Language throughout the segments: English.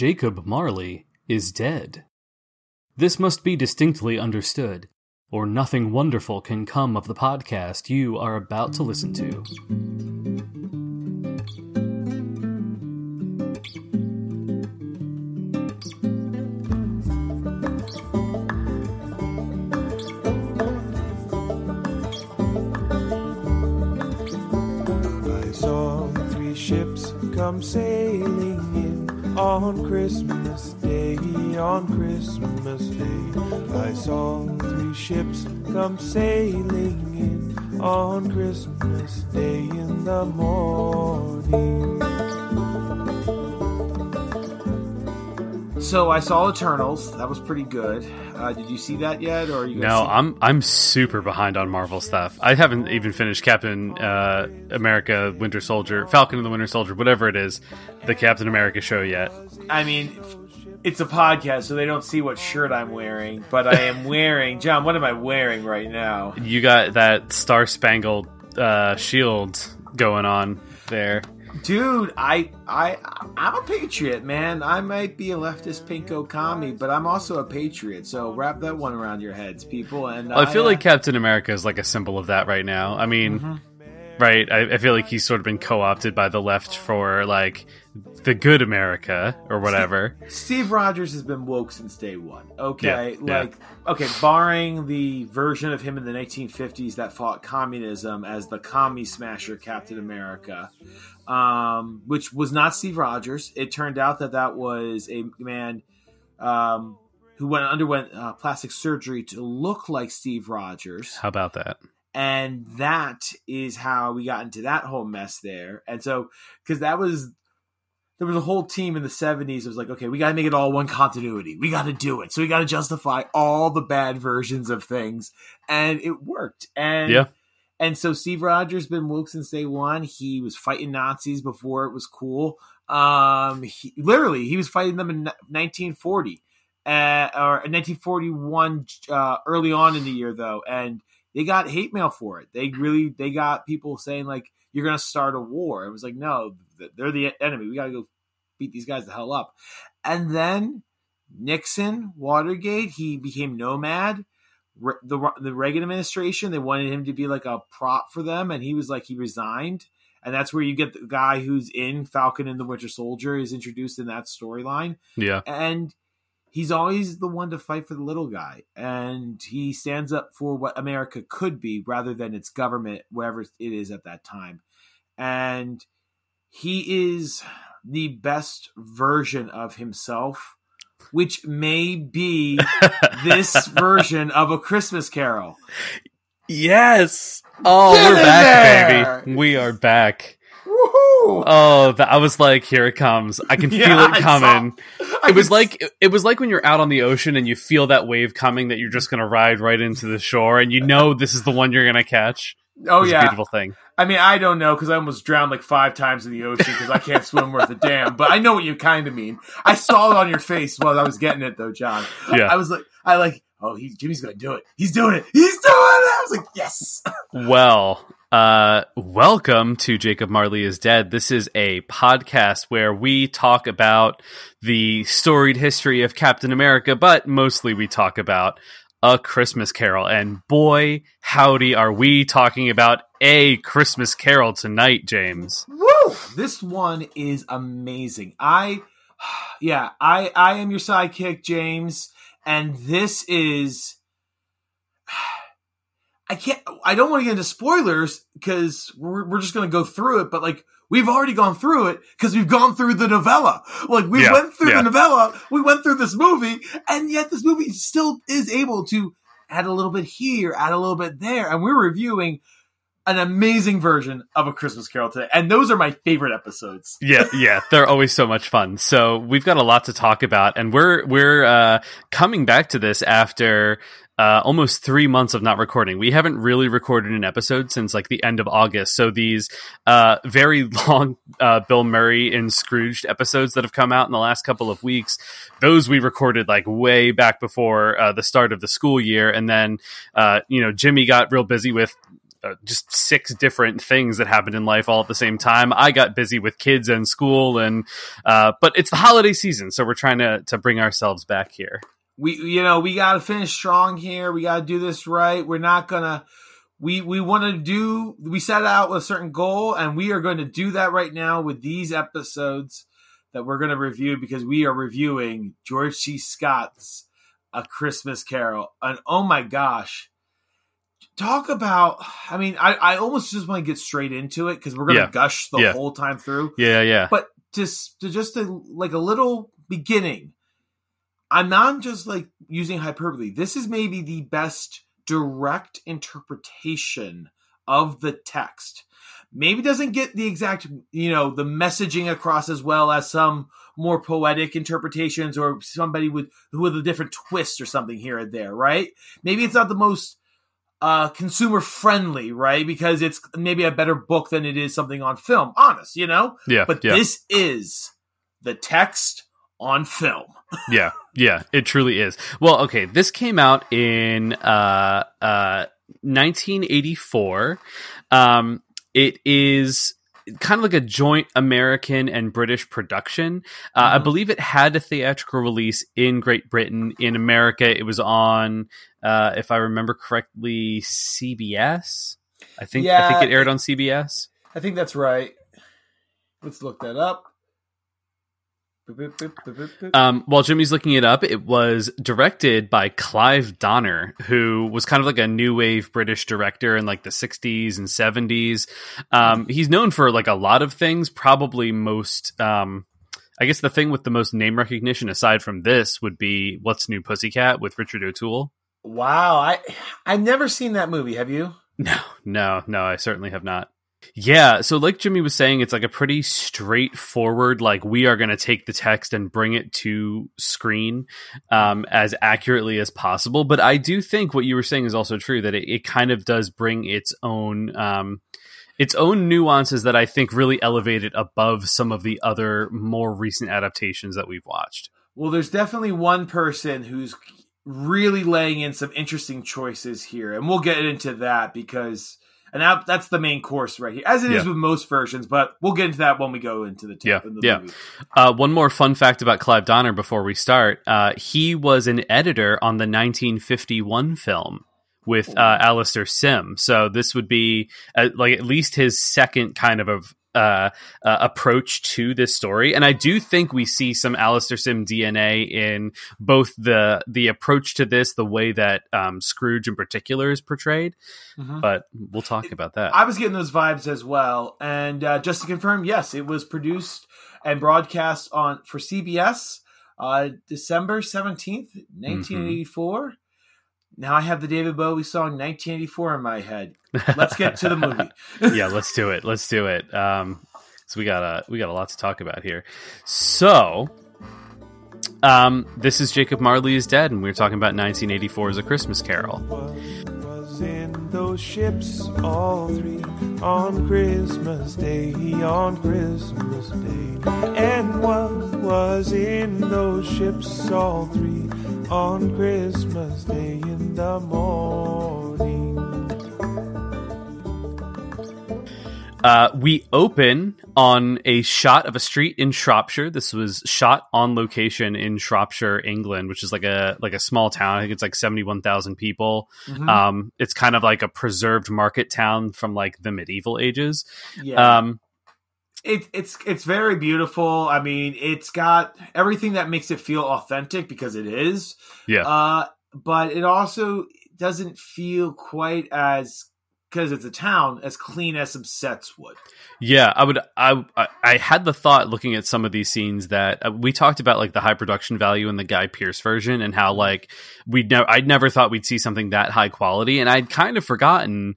Jacob Marley is dead. This must be distinctly understood, or nothing wonderful can come of the podcast you are about to listen to. I saw three ships come sailing in on Christmas Day, on Christmas Day. I saw three ships come sailing in on Christmas Day in the morning. So I saw Eternals. That was pretty good. Uh, did you see that yet, or? No, I'm I'm super behind on Marvel stuff. I haven't even finished Captain uh, America, Winter Soldier, Falcon and the Winter Soldier, whatever it is, the Captain America show yet. I mean, it's a podcast, so they don't see what shirt I'm wearing. But I am wearing, John. What am I wearing right now? You got that Star Spangled uh, Shield going on there. Dude, I I I'm a patriot, man. I might be a leftist pinko commie, but I'm also a patriot. So wrap that one around your heads, people. And I feel uh, like Captain America is like a symbol of that right now. I mean, Mm-hmm. right? I, I feel like he's sort of been co-opted by the left for like the good America or whatever. Steve Rogers has been woke since day one. Okay, Yeah, yeah. like okay, barring the version of him in the 1950s that fought communism as the commie smasher Captain America, um, which was not Steve Rogers. It turned out that that was a man um, who went underwent uh, plastic surgery to look like Steve Rogers How about that? and that is how we got into that whole mess there. And so, because that was there was a whole team in the '70s. It was like, okay, we got to make it all one continuity. We got to do it. So we got to justify all the bad versions of things, and it worked. And Yeah. And so Steve Rogers been woke since day one. He was fighting Nazis before it was cool. Um, he, literally, he was fighting them in 1940 uh, or 1941, uh, early on in the year though, and they got hate mail for it. They really they got people saying like you're going to start a war. It was like no, they're the enemy. We got to go beat these guys the hell up. And then Nixon, Watergate, he became nomad. The the Reagan administration they wanted him to be like a prop for them, and he was like he resigned. And that's where you get the guy who's in Falcon and the Winter Soldier is introduced in that storyline Yeah. and he's always the one to fight for the little guy and he stands up for what america could be rather than its government wherever it is at that time and he is the best version of himself which may be this version of a christmas carol Yes. Oh, Get we're back, there! baby. We are back. Woohoo! Oh, th- I was like, here it comes. I can Yeah, feel it coming. It was like it was like when you're out on the ocean and you feel that wave coming that you're just gonna ride right into the shore and you know this is the one you're gonna catch. oh It's a yeah beautiful thing. I mean, I don't know because I almost drowned like five times in the ocean because I can't swim worth a damn. But I know what you kind of mean. I saw it on your face while I was getting it, though, John. Yeah. I was like, I like, oh, he, Jimmy's gonna do it. He's doing it. He's doing it. I was like, yes. Well, uh, welcome to Jacob Marley is Dead. This is a podcast where we talk about the storied history of Captain America, but mostly we talk about a Christmas Carol. And boy, howdy, are we talking about a Christmas Carol tonight, James? Woo! This one is amazing. I, yeah, I, I am your sidekick, James, and this is. I can't. I don't want to get into spoilers because we're, we're just going to go through it. But like, we've already gone through it because we've gone through the novella. Like, we Yeah, went through yeah. the novella, we went through this movie, and yet this movie still is able to add a little bit here, add a little bit there, and we're reviewing an amazing version of a Christmas Carol today, and those are my favorite episodes. Yeah, yeah, they're always so much fun. So we've got a lot to talk about, and we're we're uh, coming back to this after uh, almost three months of not recording. We haven't really recorded an episode since like the end of August. So these uh, very long uh, Bill Murray and Scrooged episodes that have come out in the last couple of weeks, those we recorded like way back before uh, the start of the school year. And then, uh, you know, Jimmy got real busy with uh, just six different things that happened in life all at the same time. I got busy with kids and school, and uh, but it's the holiday season, so we're trying to to bring ourselves back here we you know we got to finish strong here. We got to do this right. We're not gonna. We we want to do. We set out with a certain goal, and we are going to do that right now with these episodes that we're going to review because we are reviewing George C. Scott's A Christmas Carol. And oh my gosh, talk about i mean i, I almost just want to get straight into it because we're gonna Yeah. gush the Yeah. whole time through. Yeah, yeah, but just to just to, like a little beginning i'm not just like using hyperbole. This is maybe the best direct interpretation of the text. Maybe doesn't get the exact you know the messaging across as well as some more poetic interpretations or somebody with with a different twist or something here and there right? Maybe it's not the most uh consumer friendly right because it's maybe a better book than it is something on film honest you know yeah. but yeah. this is the text on film. yeah, yeah, it truly is. Well, okay, this came out in uh, uh, 1984. Um, it is kind of like a joint American and British production. Uh, I Mhm. believe it had a theatrical release in Great Britain. In America, it was on, uh, if I remember correctly, CBS. I think yeah, I think it aired on CBS. I think that's right. Let's look that up. Boop, boop, boop. Um, while Jimmy's looking it up, it was directed by Clive Donner, who was kind of like a new wave British director in like the 60s and 70s. Um, he's known for like a lot of things, probably most. Um, I guess the thing with the most name recognition aside from this would be What's New Pussycat with Richard O'Toole. wow, I I've never seen that movie. Have you? No, no, no, I certainly have not. Yeah, so like Jimmy was saying, it's like a pretty straightforward, like we are going to take the text and bring it to screen um, as accurately as possible. But I do think what you were saying is also true that it, it kind of does bring its own um, its own nuances that I think really elevate it above some of the other more recent adaptations that we've watched. Well, there's definitely one person who's really laying in some interesting choices here, and we'll get into that because. And that, that's the main course right here, as it is Yeah. with most versions. But we'll get into that when we go into the, t- Yeah, the yeah. movie. Uh, one more fun fact about Clive Donner before we start. Uh, he was an editor on the 1951 film with uh, Alastair Sim. So this would be uh, like at least his second kind of uh, uh, approach to this story. And I do think we see some Alastair Sim DNA in both the the approach to this, the way that um, Scrooge in particular is portrayed. Mhm. But we'll talk about that. I was getting those vibes as well. And uh, just to confirm, yes, it was produced and broadcast on for CBS uh, December seventeenth, nineteen eighty four. Now I have the David Bowie song 1984 in my head. Let's get to the movie. yeah, let's do it. Let's do it. Um, so we got a we got a lot to talk about here. So, um, this is Jacob Marley is dead, and we are talking about 1984 as a Christmas Carol. In those ships, all three, on Christmas Day, on Christmas Day? And what was in those ships, all three, on Christmas Day in the morning? Uh, we open on a shot of a street in Shropshire. This was shot on location in Shropshire, England, which is like a like a small town. I think it's like seventy one thousand people. Mhm. Um, it's kind of like a preserved market town from like the medieval ages. yeah. Um, it, it's it's very beautiful. I mean, it's got everything that makes it feel authentic because it is. Yeah. Uh, but it also doesn't feel quite as because it's a town as clean as some sets would. Yeah, I would. I I- I had the thought looking at some of these scenes that uh, we talked about, like the high production value in the Guy Pearce version, and how like we never. I'd never thought we'd see something that high quality, and I'd kind of forgotten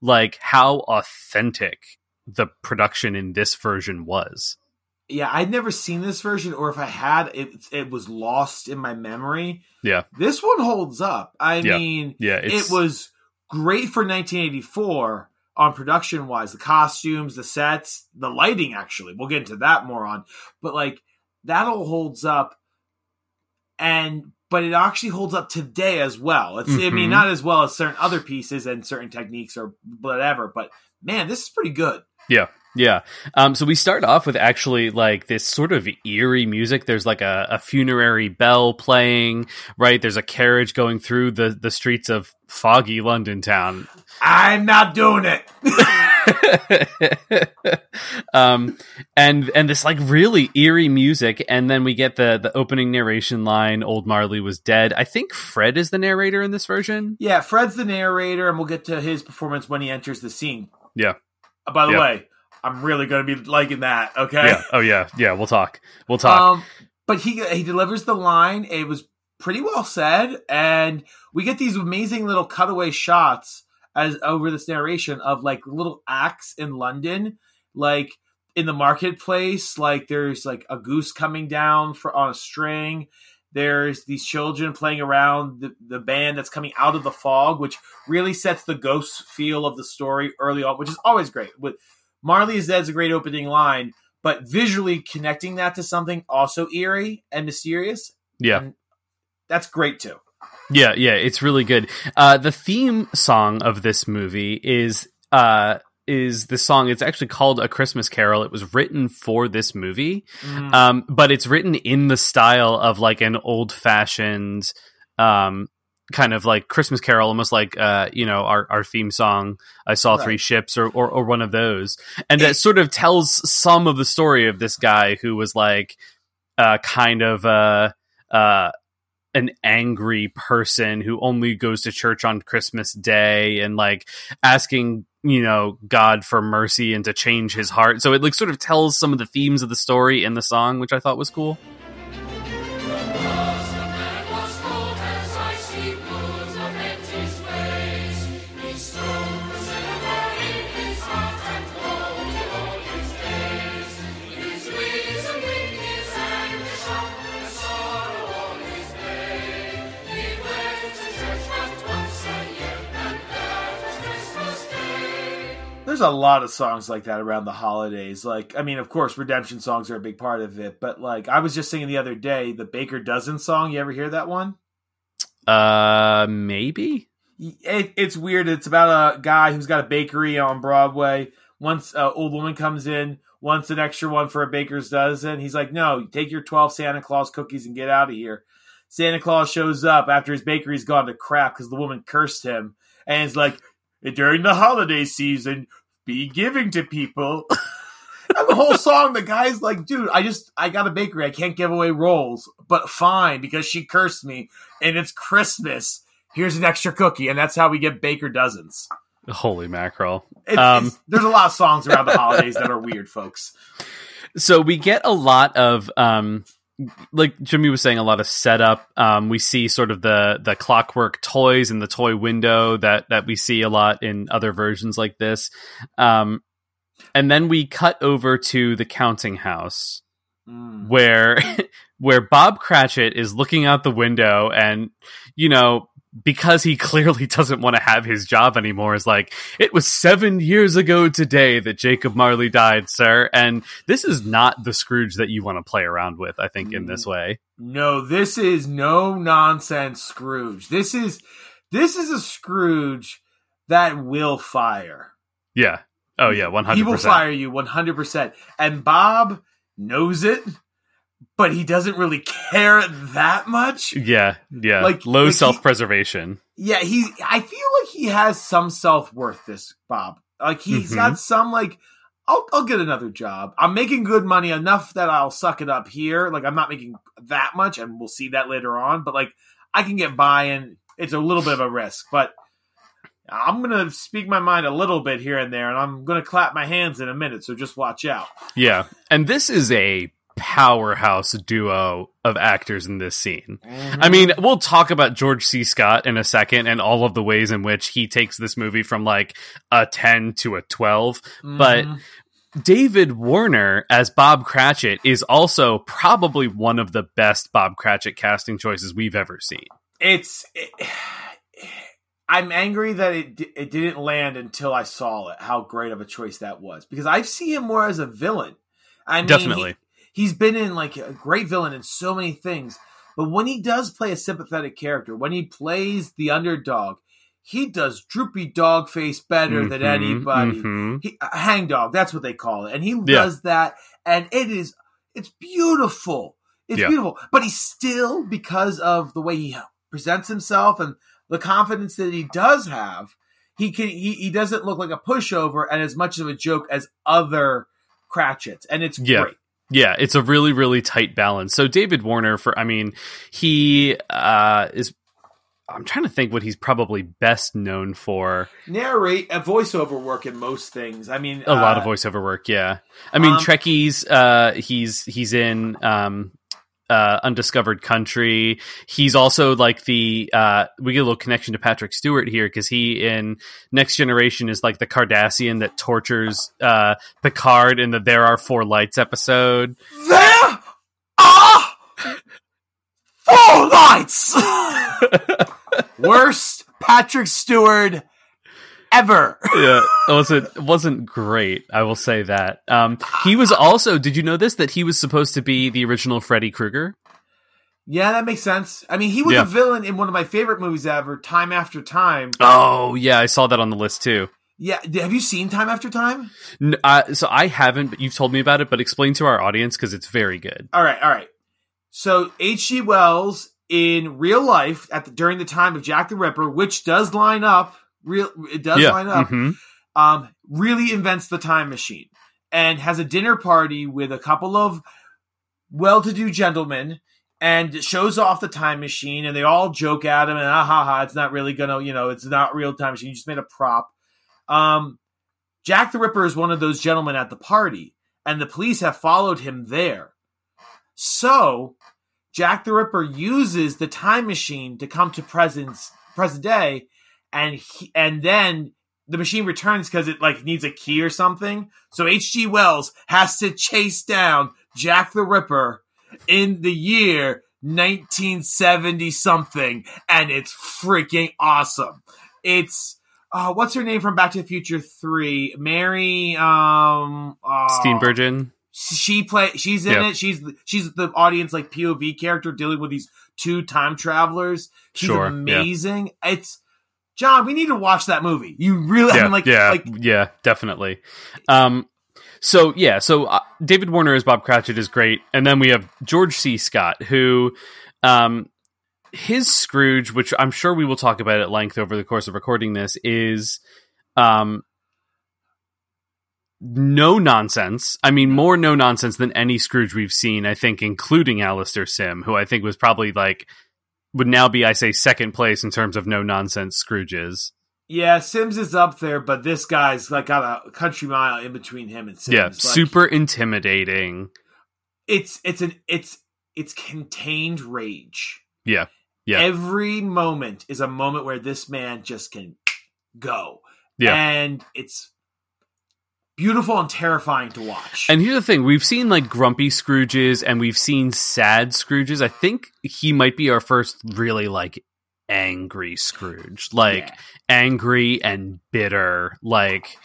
like how authentic the production in this version was. Yeah, I'd never seen this version, or if I had, it it was lost in my memory. Yeah. This one holds up. I Yeah. mean, Yeah, it was great for 1984 on production wise the costumes the sets the lighting actually. We'll get into that more on. But like that all holds up and but it actually holds up today as well. It's i Mhm. mean not as well as certain other pieces and certain techniques or whatever but man this is pretty good. Yeah. Um, so we start off with actually like this sort of eerie music. There's like a, a funerary bell playing, right? There's a carriage going through the, the streets of foggy London town. i'm not doing it um, and and this like really eerie music, and then we get the the opening narration line. Old Marley was dead. I think Fred is the narrator in this version. yeah fred's the narrator and we'll get to his performance when he enters the scene Yeah. Uh, by the Yeah. way i'm really going to be liking that okay Yeah. Oh yeah. Yeah. We'll talk. We'll talk. Um, but he he delivers the line. It was pretty well said, and we get these amazing little cutaway shots as over this narration of like little acts in London, like in the marketplace. Like there's like a goose coming down for on a string. There's these children playing around the, the band that's coming out of the fog, which really sets the ghost feel of the story early on, which is always great. With Marley is Dead's a great opening line, but visually connecting that to something also eerie and mysterious, yeah. and that's great too. Yeah, yeah, it's really good. Uh, the theme song of this movie is uh, is the song. It's actually called "A Christmas Carol." It was written for this movie, Mm. um, but it's written in the style of like an old fashioned um, kind of like Christmas Carol, almost like uh, you know our our theme song. I saw three ships, or, or or one of those, and that It- sort of tells some of the story of this guy who was like uh, kind of uh, uh, an angry person who only goes to church on Christmas Day and like asking you know God for mercy and to change his heart. So it like sort of tells some of the themes of the story in the song, which I thought was cool. There's a lot of songs like that around the holidays. Like, I mean, of course, redemption songs are a big part of it, but like, I was just singing the other day the Baker Dozen song. You ever hear that one? Uh, maybe. It, it's weird. It's about a guy who's got a bakery on Broadway. Once an old woman comes in, wants an extra one for a baker's dozen. He's like, "No, take your twelve Santa Claus cookies and get out of here." Santa Claus shows up after his bakery's gone to crap because the woman cursed him, and it's like, "During the holiday season, be giving to people." and the whole song, the guy's like, "Dude, I just I got a bakery. I can't give away rolls, but fine because she cursed me, and it's Christmas." here's an extra cookie, and that's how we get Baker dozens. Holy mackerel. It's, Um, it's- there's a lot of songs around the holidays that are weird, folks. so we get a lot of um like Jimmy was saying a lot of setup um we see sort of the the clockwork toys in the toy window that that we see a lot in other versions like this um and then we cut over to the counting house Mm. where where Bob Cratchit is looking out the window and you know because he clearly doesn't want to have his job anymore is like it was 7 years ago today that Jacob Marley died sir and this is not the Scrooge that you want to play around with I think in this mm. way No, this is no nonsense Scrooge. This is this is a Scrooge that will fire. yeah oh yeah 100% He will fire you 100. percent And Bob knows it, but he doesn't really care that much. yeah yeah Like- low like self-preservation Yeah, he. I feel like he has some self worth. This Bob, like he's Mhm. got some like. I'll I'll get another job. I'm making good money enough that I'll suck it up here. Like I'm not making that much, and we'll see that later on. But like I can get by, and it's a little bit of a risk. But I'm gonna speak my mind a little bit here and there, and I'm gonna clap my hands in a minute. So just watch out. Yeah. And this is a powerhouse duo of actors in this scene. Mm-hmm. I mean, we'll talk about George C. Scott in a second and all of the ways in which he takes this movie from like a 10 to a 12, but Mhm. David Warner as Bob Cratchit is also probably one of the best Bob Cratchit casting choices we've ever seen. it's it, I'm angry that it it didn't land until I saw it. How great of a choice that was because I see him more as a villain. I mean, Definitely. He, has been in like a great villain in so many things, but when he does play a sympathetic character, when he plays the underdog, he does droopy dog face better than Mhm, anybody. mhm. He, a hangdog, that's what they call it, and he Yeah. does that, and it is it's beautiful. It's Yeah. beautiful, but he's still because of the way he presents himself and the confidence that he does have. He can he, he doesn't look like a pushover and as much of a joke as other Cratchits, and it's Yeah. great. Yeah, it's a really, really tight balance. So David Warner, for I mean, he uh, is. I'm trying to think what he's probably best known for. Narrate a voiceover work in most things. I mean, A lot of uh, voiceover work. Yeah, I mean Um, Trekkies. Uh, he's he's in um, uh, Undiscovered Country. He's also like the uh, we get a little connection to Patrick Stewart here because he in Next Generation is like the Cardassian that tortures uh, Picard in the There Are Four Lights episode. There are four lights. Worst Patrick Stewart ever. yeah, it wasn't it wasn't great. I will say that. Um, he was also. Did you know this? That he was supposed to be the original Freddy Krueger. Yeah, that makes sense. I mean, he was Yeah. a villain in one of my favorite movies ever, Time After Time. Oh yeah, I saw that on the list too. Yeah, have you seen Time After Time? N- uh, so I haven't, but you've told me about it. But explain to our audience because it's very good. All right, all right. So H.G. Wells in real life at the, during the time of Jack the Ripper, which does line up, real it does line up. mhm. um, really invents the time machine and has a dinner party with a couple of well-to-do gentlemen and shows off the time machine and they all joke at him and ah ha ha it's not really gonna you know it's not real time machine you just made a prop um, jack the ripper is one of those gentlemen at the party and the police have followed him there so jack the ripper uses the time machine to come to present present day and he, and then the machine returns because it like needs a key or something. So H.G. Wells has to chase down Jack the Ripper in the year 1970 something, and it's freaking awesome. It's uh, what's her name from Back to the Future Three? Mary um uh, Steenburgen. She play. She's in Yeah. it. She's she's the audience like POV character dealing with these two time travelers. She's Sure, yeah. amazing. It's John. We need to watch that movie. You really I mean, like yeah, like yeah, definitely. Um, so yeah, so uh, David Warner as Bob Cratchit is great, and then we have George C. Scott, who, um, his Scrooge, which I'm sure we will talk about at length over the course of recording this, is, um, no nonsense. I mean, more no nonsense than any Scrooge we've seen. I think, including Alastair Sim, who I think was probably like would now be, I say, second place in terms of no nonsense Scrooges. yeah. Sims is up there, but this guy's like got a country mile in between him and Sims. yeah, Like, super intimidating. It's it's an it's it's contained rage. Yeah, yeah. Every moment is a moment where this man just can go. Yeah. and it's beautiful and terrifying to watch. And here's the thing: we've seen like grumpy Scrooges, and we've seen sad Scrooges. I think he might be our first really like angry Scrooge, like Yeah. angry and bitter. Like,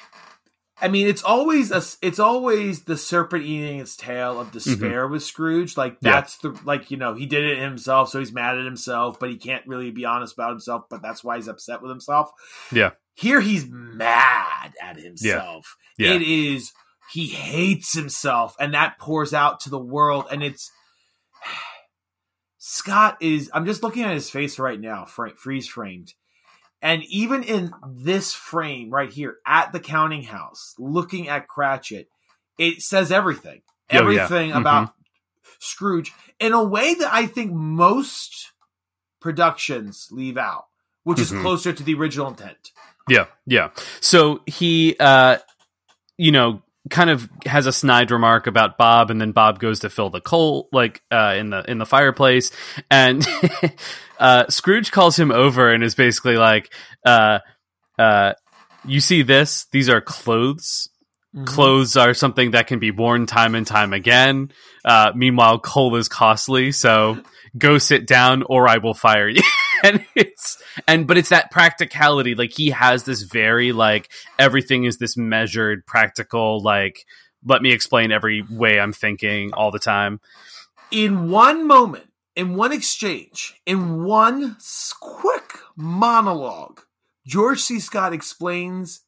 I mean, it's always a, it's always the serpent eating its tail of despair with Scrooge. Like Mm-hmm. Yeah. that's the like you know he did it himself, so he's mad at himself, but he can't really be honest about himself. But that's why he's upset with himself. yeah, Here he's mad at himself. Yeah. It is he hates himself, and that pours out to the world. And it's Scott is. I'm just looking at his face right now, freeze framed. And even in this frame right here at the counting house, looking at Cratchit, it says everything. Oh, yeah. Everything Mhm. about Scrooge in a way that I think most productions leave out, which is Mhm. closer to the original intent. Yeah, yeah. So he, uh, you know, kind of has a snide remark about Bob, and then Bob goes to fill the coal like uh, in the in the fireplace, and uh, Scrooge calls him over and is basically like, uh, uh, "You see this? These are clothes." Mm-hmm. Clothes are something that can be worn time and time again. Uh, meanwhile, coal is costly, so go sit down or I will fire you. and it's and but it's that practicality. Like he has this very like everything is this measured, practical. Like let me explain every way I'm thinking all the time. in one moment, in one exchange, in one quick monologue, George C. Scott explains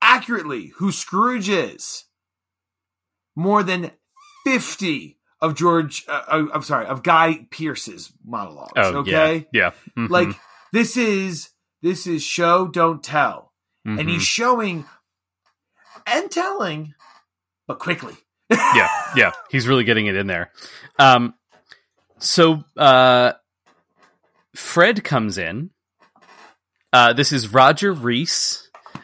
accurately who Scrooge is. More than 50 of George, uh, uh, I'm sorry, of Guy Pearce's monologues. Oh okay. yeah, yeah. Mhm. Like this is, this is show, don't tell. And Mhm. he's showing and telling, but quickly. yeah, yeah, he's really getting it in there. Um, so uh, Fred comes in. Uh, this is Roger Rees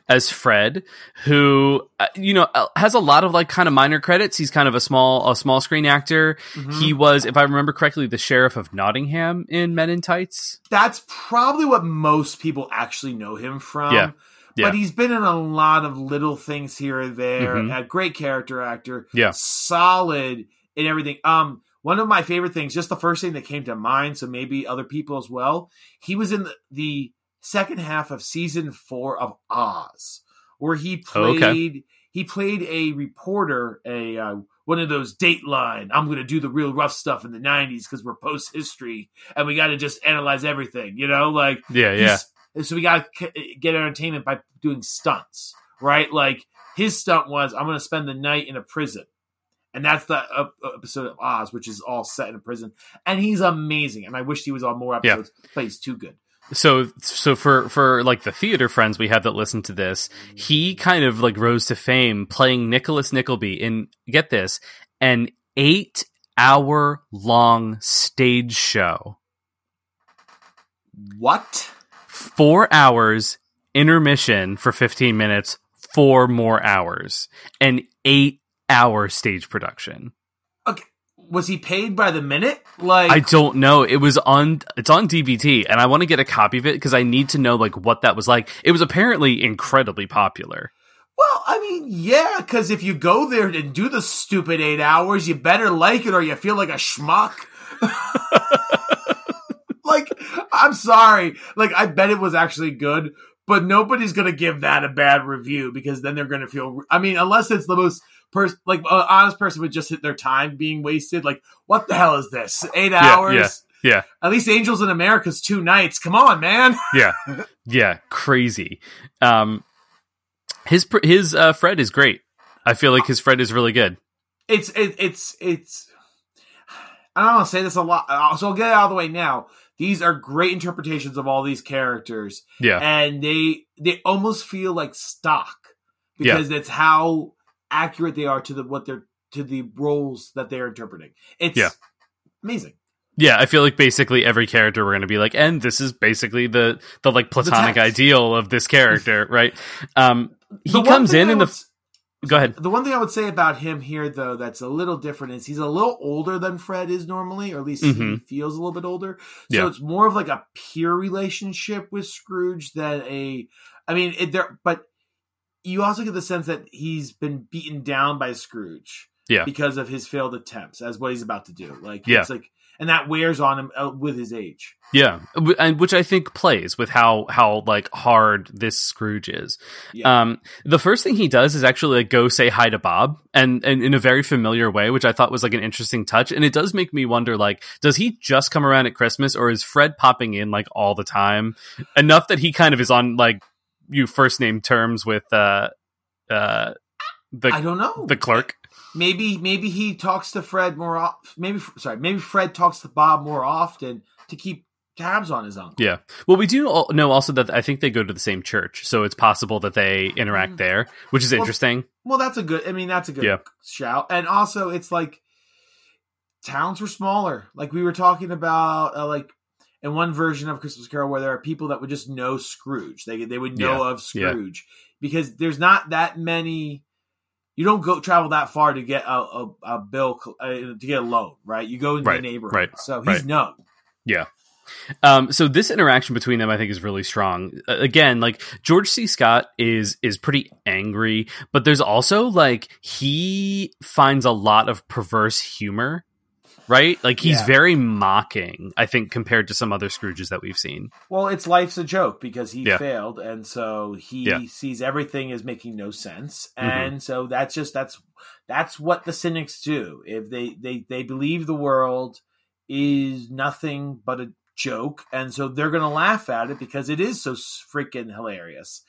as Fred, who uh, you know uh, has a lot of like kind of minor credits. He's kind of a small a small screen actor. Mhm. He was, if I remember correctly, the sheriff of Nottingham in Men in Tights. that's probably what most people actually know him from. Yeah. Yeah. But he's been in a lot of little things here and there. Mhm. A great character actor. Yeah. Solid in everything. Um, one of my favorite things, just the first thing that came to mind, so maybe other people as well. He was in the, the second half of season four of Oz, where he Oh, played okay. he played a reporter, a uh, one of those Dateline. I'm going to do the real rough stuff in the '90s because we're post history and we got to just analyze everything. You know, like Yeah, yeah, so we got to get entertainment by doing stunts, right? Like his stunt was, I'm going to spend the night in a prison. And that's the uh, episode of Oz, which is all set in a prison. And he's amazing. And I wish he was on more Yeah. episodes, but he's too good. So so for for like the theater friends we have that listen to this he kind of like rose to fame playing nicholas nickleby in get this an eight hour long stage show What? four hours intermission for 15 minutes four more hours an eight hour stage production. Was he paid by the minute? Like, I don't know. It was on it's on DVD and I want to get a copy of it because I need to know like what that was like. It was apparently incredibly popular. well, I mean, yeah, because if you go there and do the stupid eight hours, you better like it or you feel like a schmuck. like, I'm sorry. Like, I bet it was actually good, but nobody's going to give that a bad review because then they're going to feel. I mean, unless it's the most. Pers- like an honest person would just hit their time being wasted. Like, what the hell is this? Eight Yeah, hours? yeah, yeah. At least Angels in America's two nights. Come on, man. Yeah. Yeah, crazy. Um his his uh Fred is great. I feel like his Fred is really good. it's it, it's it's I don't want to say this a lot, uh, so I'll get it out of the way now. These are great interpretations of all these characters, Yeah. and they they almost feel like stock because that's how accurate they are to the what they're to the roles that they're interpreting. It's Yeah. amazing. Yeah, I feel like basically every character we're going to be like, and this is basically the the like platonic text. ideal of this character, right? Um, he comes in I in the. would Go ahead. The one thing I would say about him here, though, that's a little different is he's a little older than Fred is normally, or at least he Mhm. feels a little bit older. So Yeah. it's more of like a peer relationship with Scrooge than a. I mean, it, there, but you also get the sense that he's been beaten down by Scrooge, Yeah. because of his failed attempts, as what he's about to do. Like, Yeah. it's like, and that wears on him uh, with his age. Yeah, and which I think plays with how how like hard this Scrooge is. Yeah. Um, the first thing he does is actually like go say hi to Bob, and and in a very familiar way, which I thought was like an interesting touch. And it does make me wonder, like, does he just come around at Christmas, or is Fred popping in like all the time, enough that he kind of is on like you first name terms with uh uh the I don't know. the clerk? maybe maybe he talks to Fred more. Maybe sorry, maybe Fred talks to Bob more often to keep tabs on his uncle. Yeah. Well, we do know also that I think they go to the same church, so it's possible that they interact Mm. there, which is Well, interesting. Well, that's a good. I mean, that's a good Yeah. shout. And also, it's like towns were smaller. Like we were talking about, uh, like in one version of Christmas Carol, where there are people that would just know Scrooge. They they would know of Yeah. Scrooge because there's not that many. you don't go travel that far to get a, a, a bill uh, to get a loan, right? You go into Right, the neighborhood. right, So he's right. known. Yeah. Um, so this interaction between them, I think, is really strong. Uh, again, like George C. Scott is is pretty angry, but there's also like he finds a lot of perverse humor, right? Like he's Yeah. very mocking. I think compared to some other Scrooges that we've seen. Well, it's life's a joke because he Yeah. failed, and so he Yeah. Mm-hmm. sees everything as making no sense, and so that's just that's that's what the cynics do. If they they they believe the world is nothing but a joke, and so they're going to laugh at it because it is so freaking hilarious.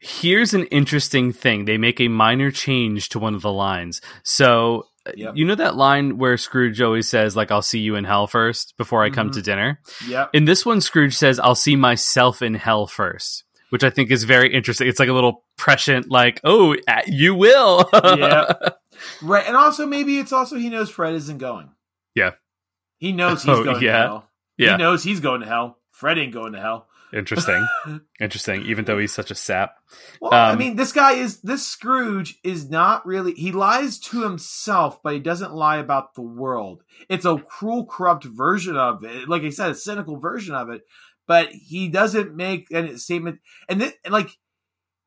Here's an interesting thing. They make a minor change to one of the lines. So uh, Yep. you know that line where Scrooge always says, like, I'll see you in hell first before I come Mhm. to dinner? Yep. In this one, Scrooge says, I'll see myself in hell first, which I think is very interesting. It's like a little prescient, like, oh, you will. Yeah. Right, and also maybe it's also he knows Fred isn't going. Yeah. he knows he's Oh, going yeah. to hell. Yeah. He knows he's going to hell. Fred ain't going to hell. Interesting. Interesting. Even though he's such a sap. Well, I Um, mean, this guy is this Scrooge is not really. He lies to himself, but he doesn't lie about the world. It's a cruel, corrupt version of it. Like I said, a cynical version of it. But he doesn't make any statement, and then like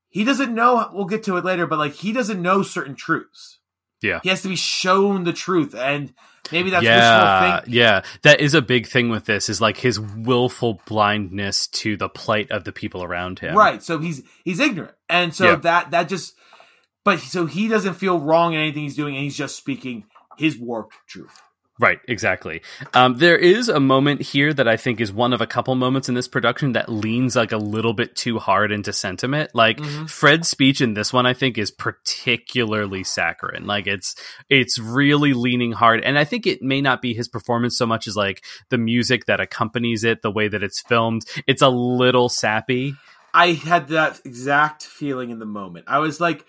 he doesn't know. We'll get to it later, but like he doesn't know certain truths. Yeah. he has to be shown the truth, and maybe that's yeah. Yeah. That is a big thing with this is like his willful blindness to the plight of the people around him. Right. So he's he's ignorant. And so Yeah. that that just but so he doesn't feel wrong in anything he's doing and he's just speaking his warped truth. Right, exactly. Um, there is a moment here that I think is one of a couple moments in this production that leans like a little bit too hard into sentiment. Like Mhm. Fred's speech in this one, I think, is particularly saccharine. Like it's it's really leaning hard, and I think it may not be his performance so much as like the music that accompanies it, the way that it's filmed. It's a little sappy. I had that exact feeling in the moment. I was like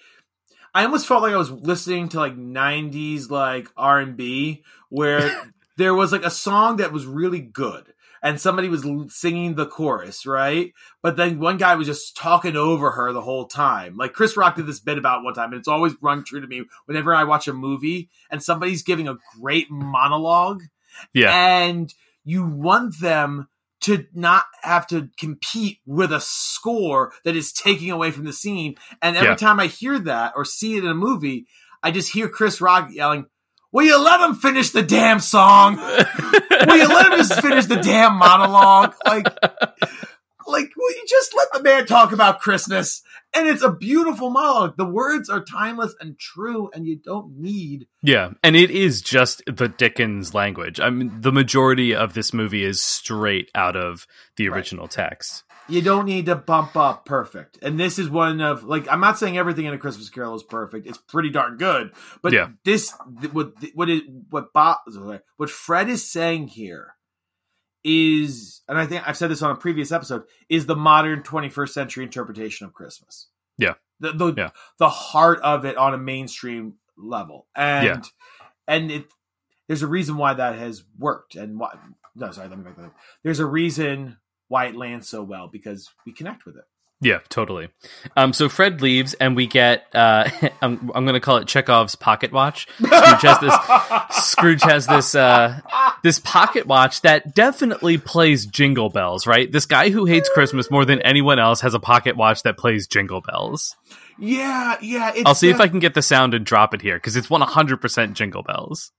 I almost felt like I was listening to like 90s like R&B where there was like a song that was really good and somebody was l- singing the chorus, right? But then one guy was just talking over her the whole time. Like Chris Rock did this bit about one time and it's always rung true to me whenever I watch a movie and somebody's giving a great monologue Yeah, and you want them to not have to compete with a score that is taking away from the scene. And every Yeah. time I hear that or see it in a movie, I just hear Chris Rock yelling, Will you let him finish the damn song? Will you let him just finish the damn monologue? Like, like, will you just let the man talk about Christmas? And it's a beautiful monologue. The words are timeless and true, and you don't need yeah, and it is just the Dickens language. I mean, the majority of this movie is straight out of the Right. original text. you don't need to bump up perfect. And this is one of like I'm not saying everything in a Christmas Carol is perfect. It's pretty darn good. But Yeah. this what what it what Bob what Fred is saying here is and I think I've said this on a previous episode is the modern 21st century interpretation of Christmas. Yeah. The the, Yeah. the heart of it on a mainstream level. And Yeah. and it there's a reason why that has worked and why no sorry let me back that up. There's a reason why it lands so well because we connect with it. Yeah, totally. Um, so Fred leaves, and we get uh, I'm I'm going to call it Chekhov's pocket watch. Scrooge has this. Scrooge has this uh, this pocket watch that definitely plays jingle bells. Right, this guy who hates Christmas more than anyone else has a pocket watch that plays jingle bells. Yeah, yeah. It's I'll see if I can get the sound and drop it here because it's 100 percent jingle bells.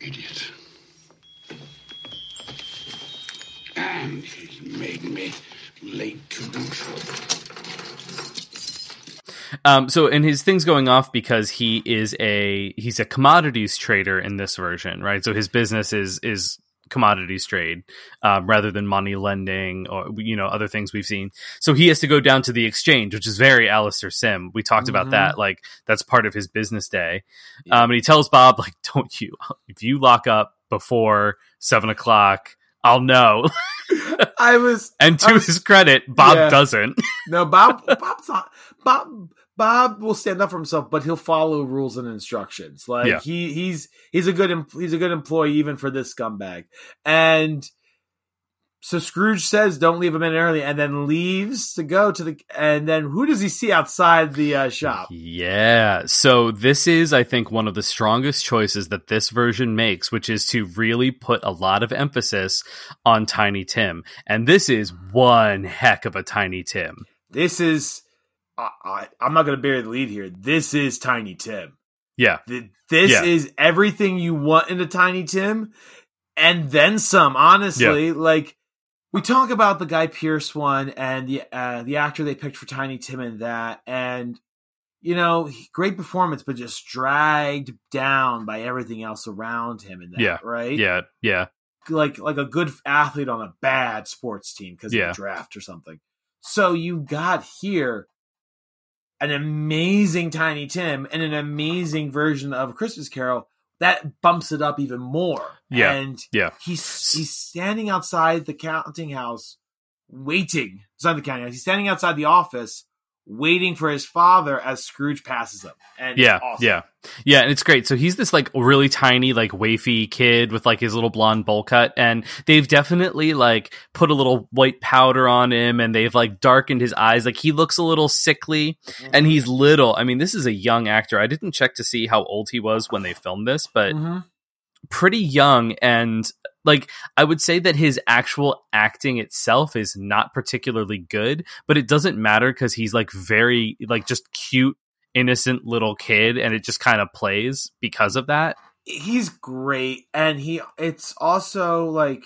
Idiot. And he's made me late to do so. Um, so and his thing's going off because he is a he's a commodities trader in this version, right? So his business is is commodities trade um, rather than money lending or you know other things we've seen. So he has to go down to the exchange, which is very Alastair Sim. We talked Mhm. about that, like that's part of his business day. Um, and he tells Bob, like, don't you if you lock up before seven o'clock, I'll know. I was and to was- his credit, Bob Yeah. doesn't. no Bob. Bob's not Bob. Bob will stand up for himself, but he'll follow rules and instructions. Like Yeah. he he's he's a good he's a good employee even for this scumbag. And so Scrooge says, "Don't leave a minute early," and then leaves to go to the. And then who does he see outside the uh, shop? Yeah. So this is, I think, one of the strongest choices that this version makes, which is to really put a lot of emphasis on Tiny Tim. And this is one heck of a Tiny Tim. This is. I, I, I'm not going to bury the lead here. This is Tiny Tim. Yeah. Th- This Yeah. is everything you want in a Tiny Tim, and then some. Honestly, like we talk about the Guy Pearce one and the uh, the actor they picked for Tiny Tim and that, and you know, great performance, but just dragged down by everything else around him. In that, Yeah. right? Yeah. Yeah. like like a good athlete on a bad sports team because Yeah. of draft or something. So you got here an amazing Tiny Tim and an amazing version of Christmas Carol that bumps it up even more. Yeah. and Yeah. he's he's standing outside the counting house, waiting. It's not the counting house. He's standing outside the office, waiting for his father as Scrooge passes him. And Yeah, awesome. yeah, yeah, and it's great. So he's this like really tiny, like wafy kid with like his little blonde bowl cut, and they've definitely like put a little white powder on him, and they've like darkened his eyes. Like he looks a little sickly, and he's little. I mean, this is a young actor. I didn't check to see how old he was when they filmed this, but Mhm. pretty young and like I would say that his actual acting itself is not particularly good, but it doesn't matter because he's like very like just cute, innocent little kid, and it just kind of plays because of that. he's great and he it's also like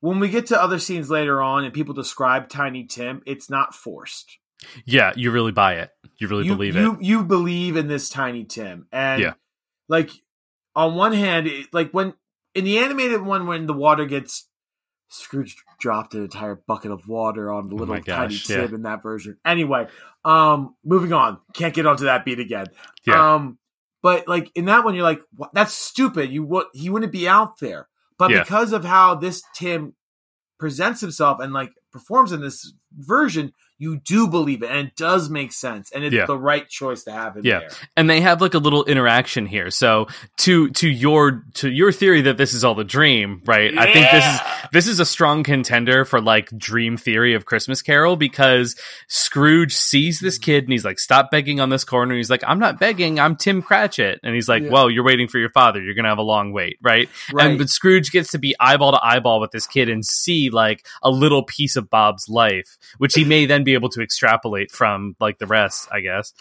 when we get to other scenes later on and people describe tiny tim it's not forced Yeah, you really buy it. You really you, believe you, it. you believe in this tiny tim and Yeah. like on one hand it, like when in the animated one when the water gets Scrooge dropped an entire bucket of water on the Oh little my tiny gosh, Tim yeah. in that version. Anyway, um, moving on. Can't get onto that beat again. Yeah. Um, but like in that one, you're like, what? that's stupid. You would he wouldn't be out there. But Yeah. because of how this Tim presents himself and like performs in this version, you do believe it, and it does make sense, and it's Yeah. the right choice to have him Yeah. there. and they have like a little interaction here. So to to your to your theory that this is all the dream, right? I think this is this is a strong contender for like dream theory of Christmas Carol because Scrooge sees this mm-hmm. kid and he's like, "Stop begging on this corner." He's like, "I'm not begging. I'm Tim Cratchit," and he's like, Yeah. "Well, you're waiting for your father. You're gonna have a long wait, right?" Right. And but Scrooge gets to be eyeball to eyeball with this kid and see like a little piece of Bob's life, which he may then be able to extrapolate from like the rest, I guess.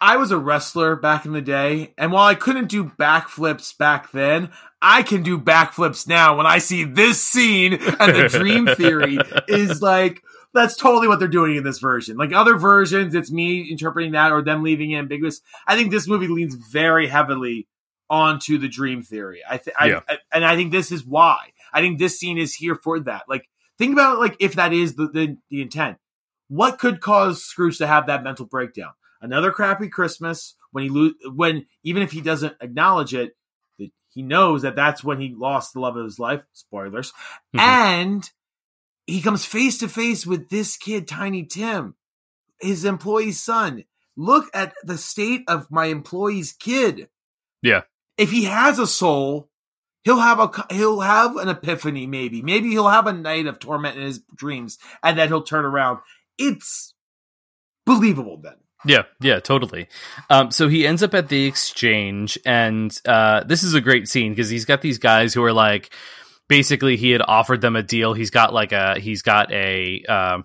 I was a wrestler back in the day, and while I couldn't do backflips back then, I can do backflips now when I see this scene and the dream theory is like that's totally what they're doing in this version. Like other versions, it's me interpreting that or them leaving it ambiguous. I think this movie leans very heavily onto the dream theory. I, th- Yeah. I, I and I think this is why. I think this scene is here for that. Like think about like if that is the the, the intent. What could cause Scrooge to have that mental breakdown? Another crappy Christmas when he lo- when even if he doesn't acknowledge it, that he knows that that's when he lost the love of his life. Spoilers, Mhm. and he comes face to face with this kid, Tiny Tim, his employee's son. Look at the state of my employee's kid. Yeah. If he has a soul, he'll have a he'll have an epiphany. Maybe maybe he'll have a night of torment in his dreams, and then he'll turn around. It's believable then. Yeah, yeah, totally. Um, so he ends up at the exchange, and uh, this is a great scene because he's got these guys who are like, basically, he had offered them a deal. He's got like a, he's got a, um,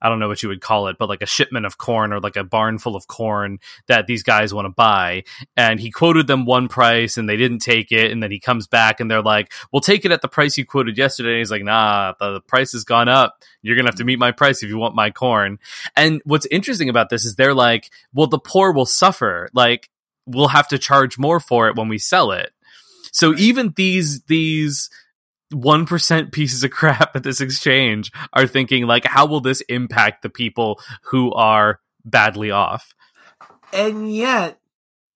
I don't know what you would call it, but like a shipment of corn or like a barn full of corn that these guys want to buy. And he quoted them one price and they didn't take it. And then he comes back and they're like, we'll take it at the price you quoted yesterday. And he's like, nah, the, the price has gone up. You're going to have to meet my price if you want my corn. And what's interesting about this is they're like, well, the poor will suffer. Like, we'll have to charge more for it when we sell it. So even these, these, 1% pieces of crap at this exchange are thinking like how will this impact the people who are badly off And yet,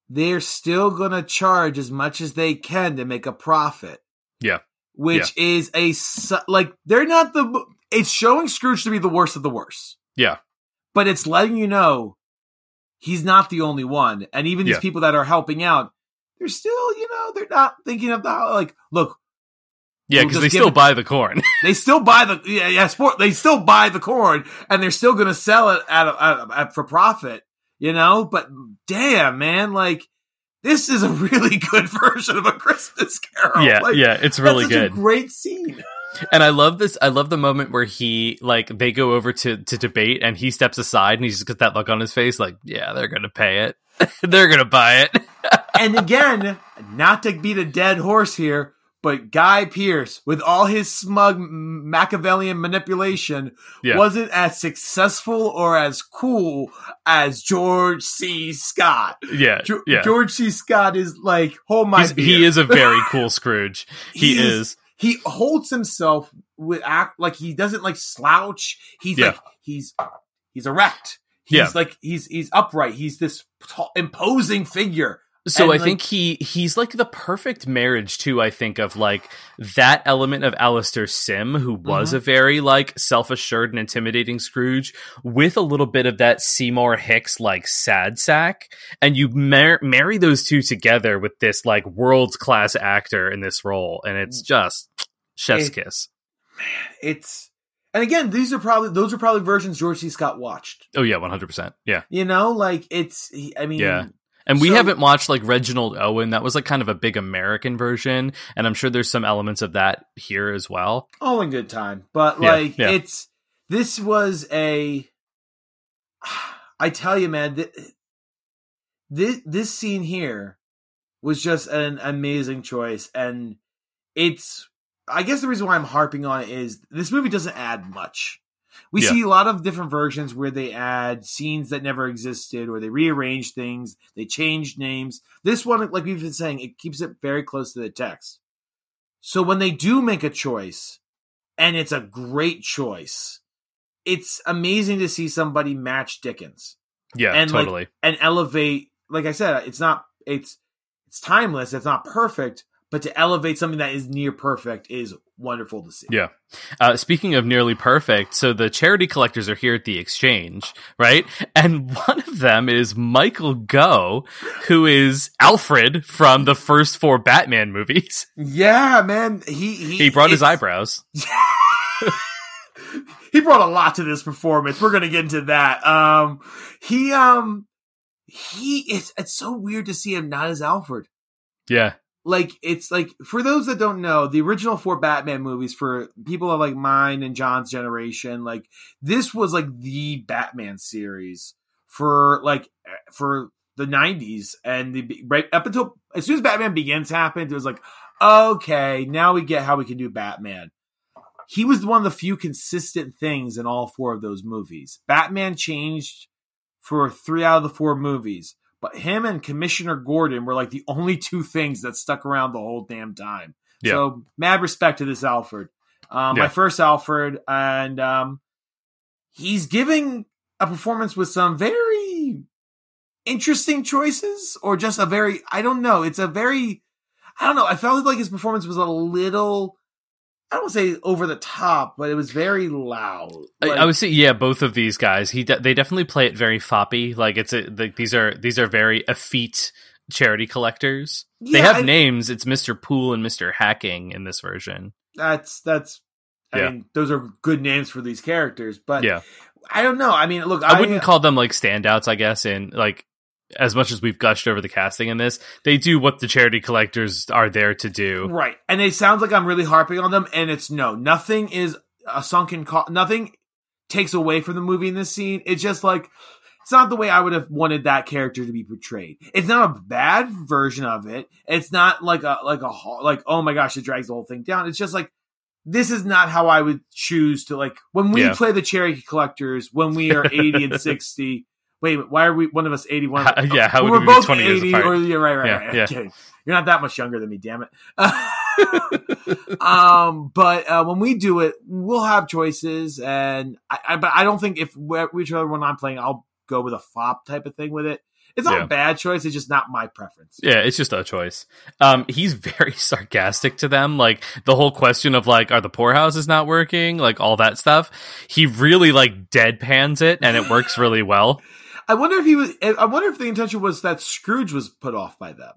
they're still going to charge as much as they can to make a profit. Yeah. Which is a, su- like, they're not the, it's showing Scrooge to be the worst of the worst. Yeah. But it's letting you know he's not the only one. And even these Yeah. people that are helping out, they're still, you know, they're not thinking of the, like, look, Yeah, because they still it- buy the corn. They still buy the yeah, yeah sport. They still buy the corn, and they're still going to sell it at, a, at, a- at for profit. You know, but damn, man, like this is a really good version of a Christmas Carol. yeah, Like, yeah, it's really good. A great scene. And I love this. I love the moment where he like they go over to to debate, and he steps aside, and he's just got that look on his face, like, yeah, they're gonna pay it. they're gonna buy it. and again, not to beat a dead horse here, but Guy Pearce, with all his smug Machiavellian manipulation, Yeah. wasn't as successful or as cool as George C. Scott. yeah, Jo- yeah. George C. Scott is like, oh my he is a very cool Scrooge. He, He is. is- He holds himself with act like he doesn't like slouch. He's Yeah. like he's he's erect. He's Yeah. like he's he's upright. He's this tall, imposing figure. So And, I like- think he he's like the perfect marriage too. I think of like that element of Alastair Sim, who was Mm-hmm. a very like self assured and intimidating Scrooge, with a little bit of that Seymour Hicks like sad sack, and you mar- marry those two together with this like world class actor in this role, and it's just chef's It- kiss. Man, it's and again, these are probably those are probably versions George C. Scott watched. Oh yeah, one hundred percent. Yeah, You know, like it's. I mean, Yeah. And we So- haven't watched like Reginald Owen. That was like kind of a big American version, and I'm sure there's some elements of that here as well. all in good time. But Yeah, like yeah. it's this was a I tell you, man, th- this this scene here was just an amazing choice, and it's. I guess the reason why I'm harping on it is this movie doesn't add much. We Yeah. see a lot of different versions where they add scenes that never existed, or they rearrange things, they change names. This one, like we've been saying, it keeps it very close to the text. So when they do make a choice, and it's a great choice, it's amazing to see somebody match Dickens Yeah, And, like, totally. and elevate. Like I said, it's not it's it's timeless. It's not perfect, but to elevate something that is near perfect is wonderful to see. Yeah. Uh, speaking of nearly perfect, so the charity collectors are here at the exchange, right? And one of them is Michael Gough, who is Alfred from the first four Batman movies. Yeah, man. He he, He brought his eyebrows. he brought a lot to this performance. We're gonna get into that. Um, he um, he it's it's so weird to see him not as Alfred. Yeah. Like it's like for those that don't know, the original four Batman movies for people of like mine and John's generation, like this was like the Batman series for like eh, for the '90s and the right up until as soon as Batman Begins happened, it was like okay, now we get how we can do Batman. He was one of the few consistent things in all four of those movies. Batman changed for three out of the four movies, but him and Commissioner Gordon were like the only two things that stuck around the whole damn time. Yeah. So mad respect to this Alfred. Um, Yeah. My first Alfred, and um, he's giving a performance with some very interesting choices, or just a very I don't know. It's a very I don't know. I felt like his performance was a little. I don't say over the top, but it was very loud. I, Like- I would say, yeah, both of these guys. He de- they definitely play it very foppy. Like it's a like these are these are very effete charity collectors. they have I- names. It's Mister Poole and Mister Hacking in this version. that's that's. I Yeah. mean, those are good names for these characters, but Yeah, I don't know. I mean, look, I wouldn't call them like standouts. I guess in like as much as we've gushed over the casting in this, they do what the charity collectors are there to do. Right. And it sounds like I'm really harping on them, and it's no. Nothing is a sunken cost. Nothing takes away from the movie in this scene. It's just like, it's not the way I would have wanted that character to be portrayed. It's not a bad version of it. It's not like a, like a, like, oh my gosh, it drags the whole thing down. It's just like, this is not how I would choose to like, when we Yeah. play the charity collectors, when we are 80 and 60. Wait, why are we one of us 81? How- yeah, how we we're be both 20 years 80 apart? or yeah, right, right, Yeah, right. yeah. Okay. You're not that much younger than me, damn it. um, but uh, when we do it, we'll have choices, and I, I but I don't think if we- whichever one I'm playing, I'll go with a fop type of thing with it. It's not Yeah. a bad choice. It's just not my preference. Yeah, it's just a choice. Um, he's very sarcastic to them. Like the whole question of like, are the poorhouses not working? Like all that stuff. He really like deadpans it, and it works really well. I wonder if he was. I wonder if the intention was that Scrooge was put off by them.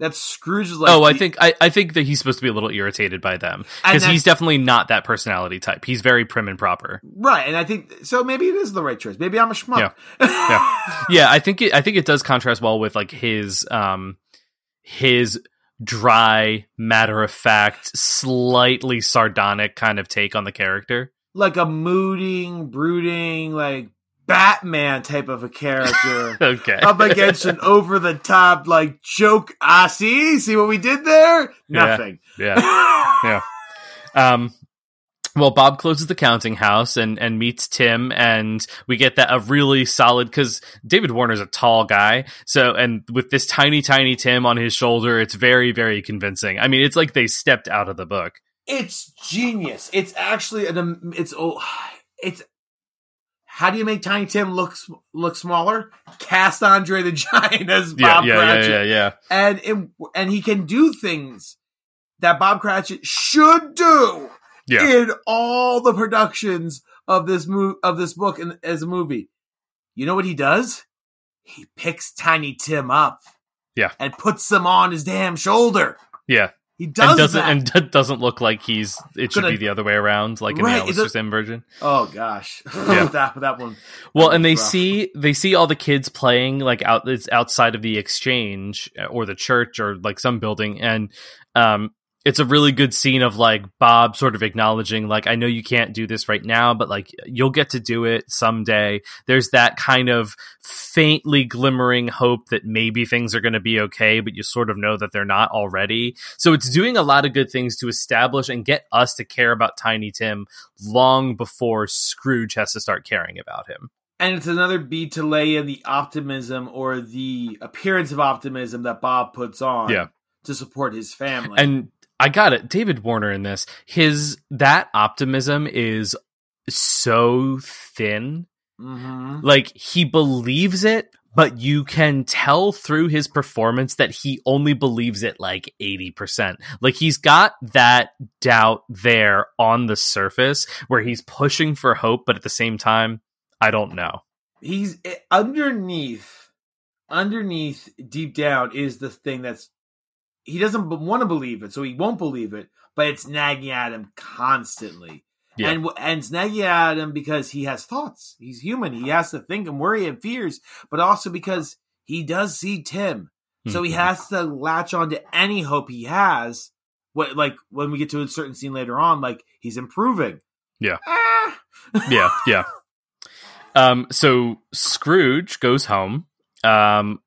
that Scrooge is like. oh, I the- think I, I think that he's supposed to be a little irritated by them because he's definitely not that personality type. He's very prim and proper. right, and I think so. Maybe it is the right choice. Maybe I'm a schmuck. Yeah. Yeah, I think it, I think it does contrast well with like his um his dry, matter of fact, slightly sardonic kind of take on the character. like a mooding, brooding, like Batman type of a character. Okay. up against an over the top like joke. Ah, see, see what we did there? Nothing. yeah. Yeah. Um well, Bob closes the counting house and, and meets Tim, and we get that a really solid because David Warner's a tall guy, so and with this tiny, tiny Tim on his shoulder, it's very, very convincing. I mean, it's like they stepped out of the book. It's genius. It's actually an. It's oh, it's. How do you make Tiny Tim look look smaller? Cast Andre the Giant as Yeah, Bob yeah, Cratchit, yeah, yeah, yeah. and it, and he can do things that Bob Cratchit should do Yeah. in all the productions of this move of this book and as a movie. You know what he does? He picks Tiny Tim up, Yeah. and puts him on his damn shoulder. Yeah. He does and doesn't that. and doesn't look like he's it should Gonna- be the other way around like in Right, the Alastair Sim version oh gosh, Yeah. that that one. well that and they rough. see they see all the kids playing like out it's outside of the exchange uh, or the church or like some building and um it's a really good scene of like Bob sort of acknowledging like I know you can't do this right now but like you'll get to do it someday there's that kind of faintly glimmering hope that maybe things are going to be okay but you sort of know that they're not already so it's doing a lot of good things to establish and get us to care about Tiny Tim long before Scrooge has to start caring about him And it's another beat to lay in the optimism or the appearance of optimism that Bob puts on Yeah. to support his family. and I got it. David Warner in this, his that optimism is so thin. Mhm. Like he believes it, but you can tell through his performance that he only believes it like 80%. Like he's got that doubt there on the surface where he's pushing for hope, but at the same time, I don't know. he's eh, underneath underneath deep down is the thing that's he doesn't want to believe it so he won't believe it but it's nagging at him constantly Yeah. and and it's nagging at him because he has thoughts he's human he has to think and worry and fears but also because he does see tim so he Mhm. has to latch on to any hope he has what like when we get to a certain scene later on like he's improving Yeah. Ah! yeah, yeah. Um, so Scrooge goes home. Um,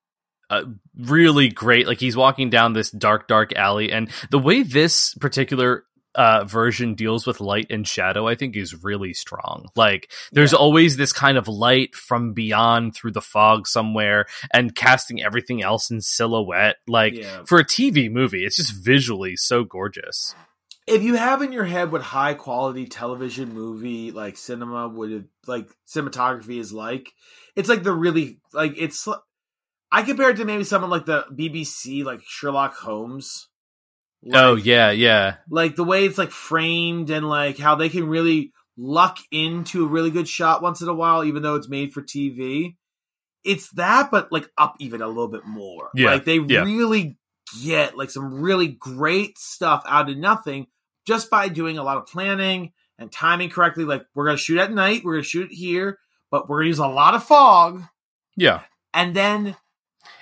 uh, really great. Like he's walking down this dark, dark alley, and the way this particular uh version deals with light and shadow, I think, is really strong. Like there's Yeah. always this kind of light from beyond through the fog somewhere, and casting everything else in silhouette. Like Yeah. for a TV movie, it's just visually so gorgeous. if you have in your head what high quality television movie like cinema would like cinematography is like it's like the really like it's i compare it to maybe someone like the bbc like sherlock holmes. Oh, like, oh yeah, yeah, like the way it's like framed and like how they can really luck into a really good shot once in a while even though it's made for tv it's that but like up even a little bit more. Yeah, like they yeah. really get like some really great stuff out of nothing just by doing a lot of planning and timing correctly. Like we're gonna shoot at night we're gonna shoot here but we're gonna use a lot of fog. Yeah. and then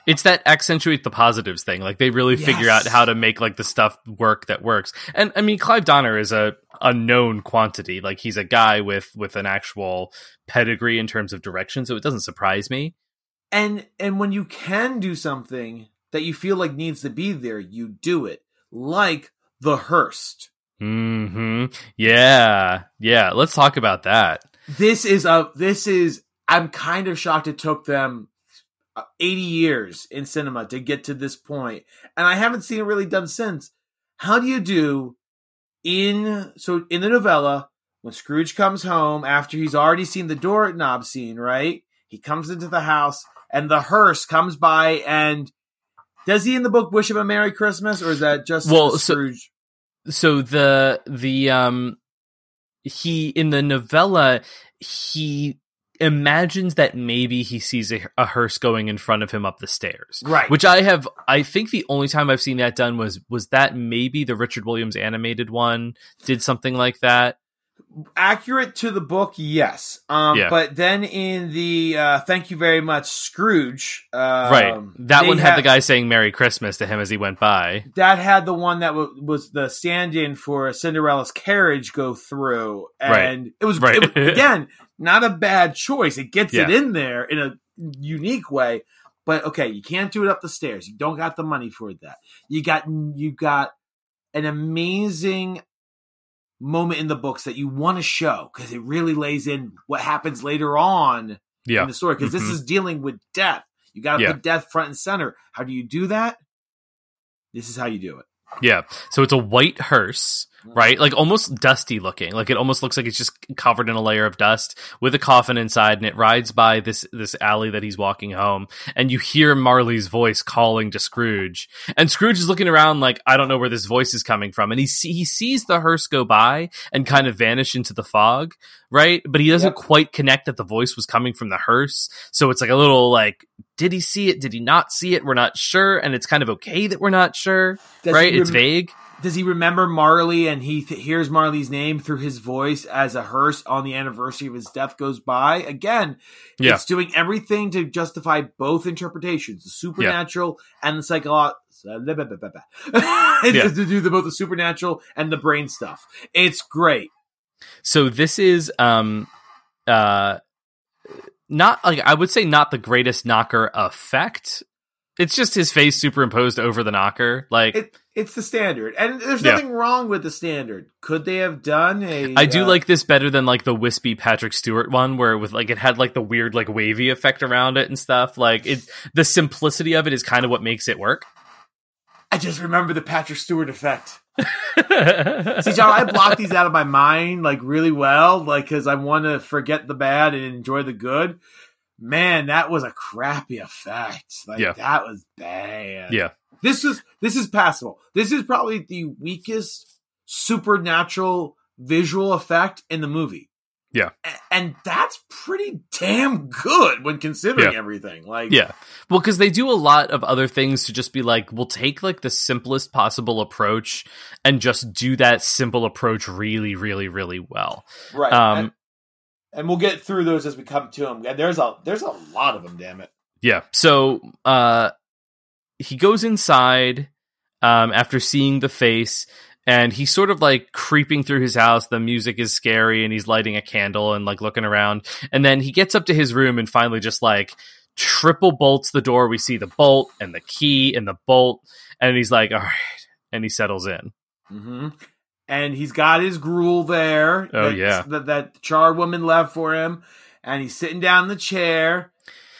it's that accentuate the positives thing. Like they really figure out how to make like the stuff work that works. And I mean, Clive Donner is a a known quantity. Like he's a guy with with an actual pedigree in terms of direction, so it doesn't surprise me. and and when you can do something that you feel like needs to be there you do it like the hearst Hmm. Yeah. Yeah. Let's talk about that. this is a this is i'm kind of shocked it took them 80 years in cinema to get to this point and i haven't seen it really done since. How do you do in so in the novella when scrooge comes home after he's already seen the doorknob scene right? He comes into the house and the hearse comes by and does he in the book wish him a merry christmas or is that just Well, the so- so the the um he in the novella he imagines that maybe he sees a, a hearse going in front of him up the stairs. Right. Which I have I think the only time I've seen that done was was that maybe the Richard Williams animated one did something like that. accurate to the book, yes. Um, Yeah. But then in the uh, thank you very much, Scrooge. Um, right. That one had ha- the guy saying Merry Christmas to him as he went by. That had the one that w- was the stand-in for Cinderella's carriage go through, Right. and it was, Right. it was- again not a bad choice. It gets it in there in a unique way. But okay, you can't do it up the stairs. You don't got the money for that. You got you got an amazing moment in the books that you want to show because it really lays in what happens later on Yeah. in the story because Mhm. this is dealing with death. You got to Yeah. put death front and center. How do you do that? This is how you do it. Yeah. So it's a white hearse, right? Like almost dusty looking. Like it almost looks like it's just covered in a layer of dust with a coffin inside and it rides by this this alley that he's walking home and you hear Marley's voice calling to Scrooge. And Scrooge is looking around like I don't know where this voice is coming from and he see, he sees the hearse go by and kind of vanish into the fog, right? But he doesn't Yep. quite connect that the voice was coming from the hearse. So it's like a little like did he see it? Did he not see it? We're not sure and it's kind of okay that we're not sure Does right? he it's vague. Does he remember Marley and he th- hears Marley's name through his voice as a hearse on the anniversary of his death goes by? Again, Yeah. it's doing everything to justify both interpretations, the supernatural and the psychological. Yeah. to do the, both the supernatural and the brain stuff. It's great. So this is um uh not like I would say not the greatest knocker effect. It's just his face superimposed over the knocker. Like It, it's the standard, and there's Yeah. nothing wrong with the standard. Could they have done a? I do uh, like this better than like the wispy Patrick Stewart one where it was like it had like the weird like wavy effect around it and stuff. Like it the simplicity of it is kind of what makes it work. I just remember the Patrick Stewart effect. See, John, I block these out of my mind like really well, like because I want to forget the bad and enjoy the good. Man, that was a crappy effect. Like Yeah. that was bad. Yeah. This is this is passable. This is probably the weakest supernatural visual effect in the movie. Yeah. And that's pretty damn good when considering Yeah. everything. Like Yeah. Well, because they do a lot of other things to just be like, we'll take like the simplest possible approach and just do that simple approach really, really, really well. right. Um, and, and we'll get through those as we come to them. And there's a there's a lot of them, damn it. Yeah. So uh he goes inside um after seeing the face and he's sort of like creeping through his house. The music is scary and he's lighting a candle and like looking around. And then he gets up to his room and finally just like triple bolts the door. We see the bolt and the key and the bolt and he's like, "All right." And he settles in. hmm And he's got his gruel there. Oh, that- yeah. that that charred woman left for him, and he's sitting down in the chair,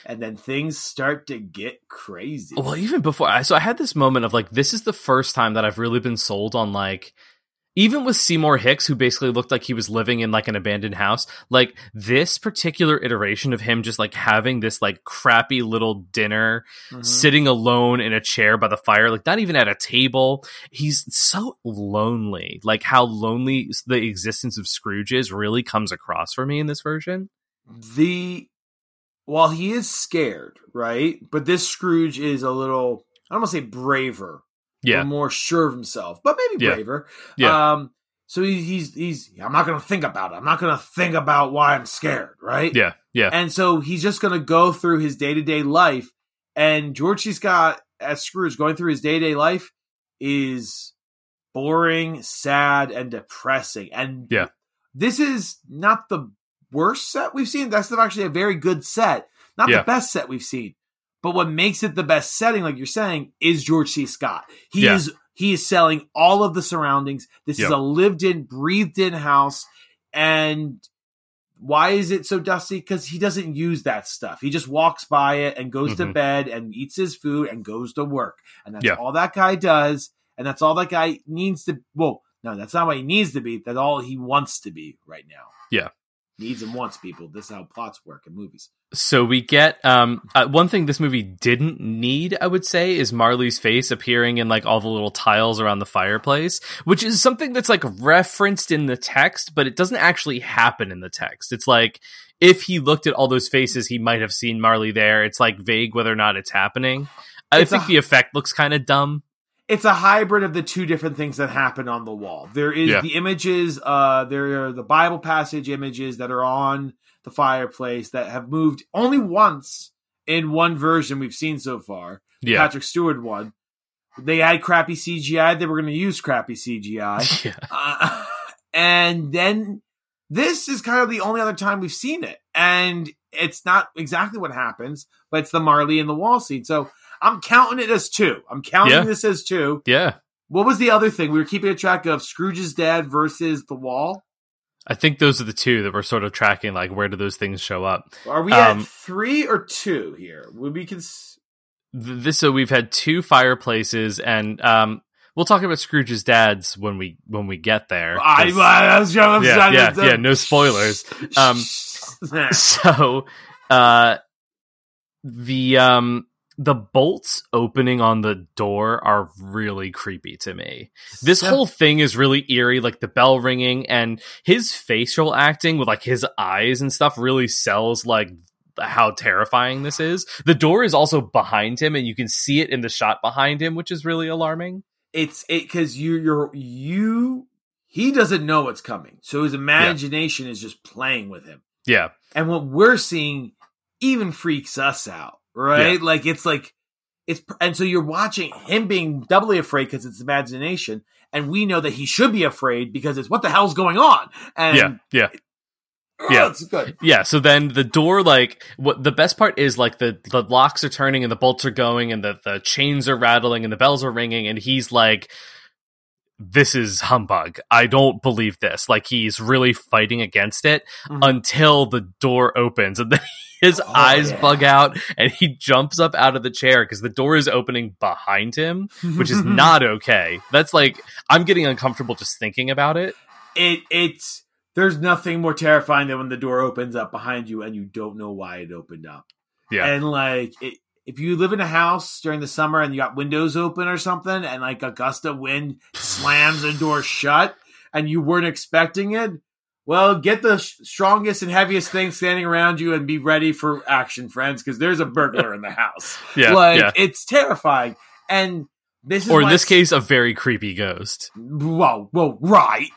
and then things start to get crazy. Well, even before, I so I had this moment of like, this is the first time that I've really been sold on like, even with Seymour Hicks, who basically looked like he was living in like an abandoned house, like this particular iteration of him just like having this like crappy little dinner, Mhm. sitting alone in a chair by the fire, like not even at a table. He's so lonely. Like how lonely the existence of Scrooge is really comes across for me in this version. the while he is scared, right? But this Scrooge is a little I don't want to say braver, Yeah. or more sure of himself, but maybe Yeah. braver. Yeah. Um so he, he's he's I'm not gonna think about it. I'm not gonna think about why I'm scared, right? Yeah. Yeah. And so he's just to go through his day to day life. And George C. Scott, as Scrooge, going through his day to day life is boring, sad, and depressing. And Yeah. this is not the worst set we've seen. That's actually a very good set. Not Yeah. the best set we've seen. But what makes it the best setting, like you're saying, is George C. Scott. He Yeah. is he is selling all of the surroundings. This is a lived in, breathed in house. And why is it so dusty? Because he doesn't use that stuff. He just walks by it and goes to Mhm. bed and eats his food and goes to work. And that's Yeah. all that guy does. And that's all that guy needs to. Well, no, that's not what he needs to be. That's all he wants to be right now. Yeah. Needs and wants people. This is how plots work in movies. So we get um uh, one thing this movie didn't need, I would say, is Marley's face appearing in like all the little tiles around the fireplace, which is something that's like referenced in the text, but it doesn't actually happen in the text. It's like if he looked at all those faces, he might have seen Marley there. It's like vague whether or not it's happening. I It's think a- the effect looks kind of dumb. It's a hybrid of the two different things that happen on the wall. There is Yeah. the images, uh, there are the Bible passage images that are on the fireplace that have moved only once in one version we've seen so far. Yeah. Patrick Stewart one. They had crappy CGI. They were going to use crappy CGI. yeah. Uh, and then this is kind of the only other time we've seen it. And it's not exactly what happens, but it's the Marley and the wall scene. So I'm counting it as two. I'm counting Yeah. this as two. Yeah. What was the other thing? We were keeping a track of Scrooge's dad versus the wall. I think those are the two that we're sort of tracking. Like, where do those things show up? Are we Um, at three or two here? Would we cons- This so we've had two fireplaces, and um, we'll talk about Scrooge's dad's when we when we get there. I, I was trying to- yeah, yeah, yeah. No spoilers. Um, so uh the um the bolts opening on the door are really creepy to me. This whole thing is really eerie, like the bell ringing and his facial acting with like his eyes and stuff really sells like how terrifying this is. The door is also behind him and you can see it in the shot behind him, which is really alarming. it's it because you you're you he doesn't know what's coming so his imagination is just playing with him Yeah. and what we're seeing even freaks us out right like it's like it's and so you're watching him being doubly afraid because it's imagination and we know that he should be afraid because it's what the hell's going on and Yeah. Yeah. oh, yeah. Yeah, so then the door like what the best part is like the the locks are turning and the bolts are going and the the chains are rattling and the bells are ringing and he's like this is humbug. I don't believe this. Like he's really fighting against it Mhm. until the door opens and then his Oh, eyes yeah. bug out and he jumps up out of the chair because the door is opening behind him, which is not okay. That's like I'm getting uncomfortable just thinking about it. it it's there's nothing more terrifying than when the door opens up behind you and you don't know why it opened up Yeah. And like, it, if you live in a house during the summer and you got windows open or something, and like a gust of wind slams the door shut, and you weren't expecting it, well, get the sh- strongest and heaviest thing standing around you and be ready for action, friends, because there's a burglar in the house. yeah. like, yeah. it's terrifying. And this is Or in this s- case, a very creepy ghost. whoa, whoa, right.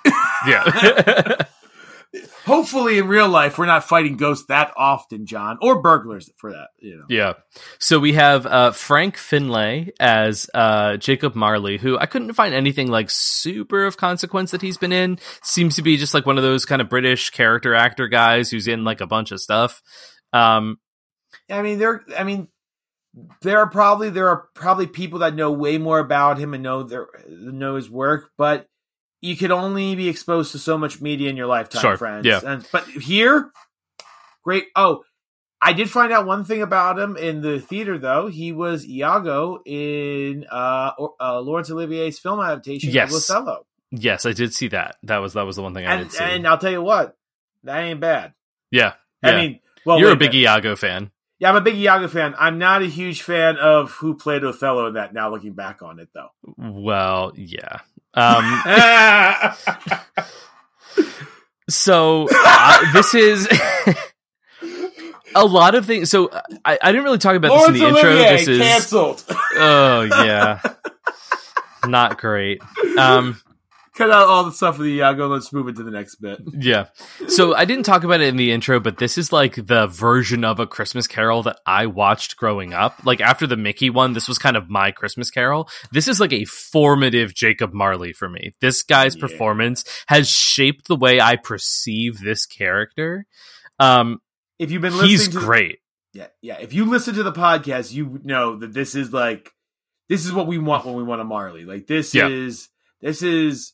Yeah. Hopefully, in real life, we're not fighting ghosts that often, John, or burglars for that. You know, yeah. So we have uh, Frank Finlay as uh, Jacob Marley, who I couldn't find anything like super of consequence that he's been in. Seems to be just like one of those kind of British character actor guys who's in like a bunch of stuff. Um, I mean, there. I mean, there are probably there are probably people that know way more about him and know their know his work, but you could only be exposed to so much media in your lifetime, Sure, friends. yeah. And, but here, great. Oh, I did find out one thing about him in the theater, though. He was Iago in uh, uh Laurence Olivier's film adaptation Yes. of Othello, yes, I did see that. That was that was the one thing I and did see. and I'll tell you what, that ain't bad. yeah. I mean, well, you're a big minute. Iago fan. Yeah, I'm a big Iago fan. I'm not a huge fan of who played Othello in that. Now looking back on it, though. Well, yeah. Um, so uh, this is a lot of things. So I, I didn't really talk about this in the intro. This is canceled. oh yeah, not great. Um, Cut out all the stuff with the Iago. Let's move into the next bit. yeah. So I didn't talk about it in the intro, but this is like the version of a Christmas Carol that I watched growing up. Like after the Mickey one, this was kind of my Christmas Carol. This is like a formative Jacob Marley for me. This guy's Yeah. performance has shaped the way I perceive this character. Um, If you've been listening, he's to great. yeah, yeah. If you listen to the podcast, you know that this is like this is what we want when we want a Marley. Like this Yeah. is this is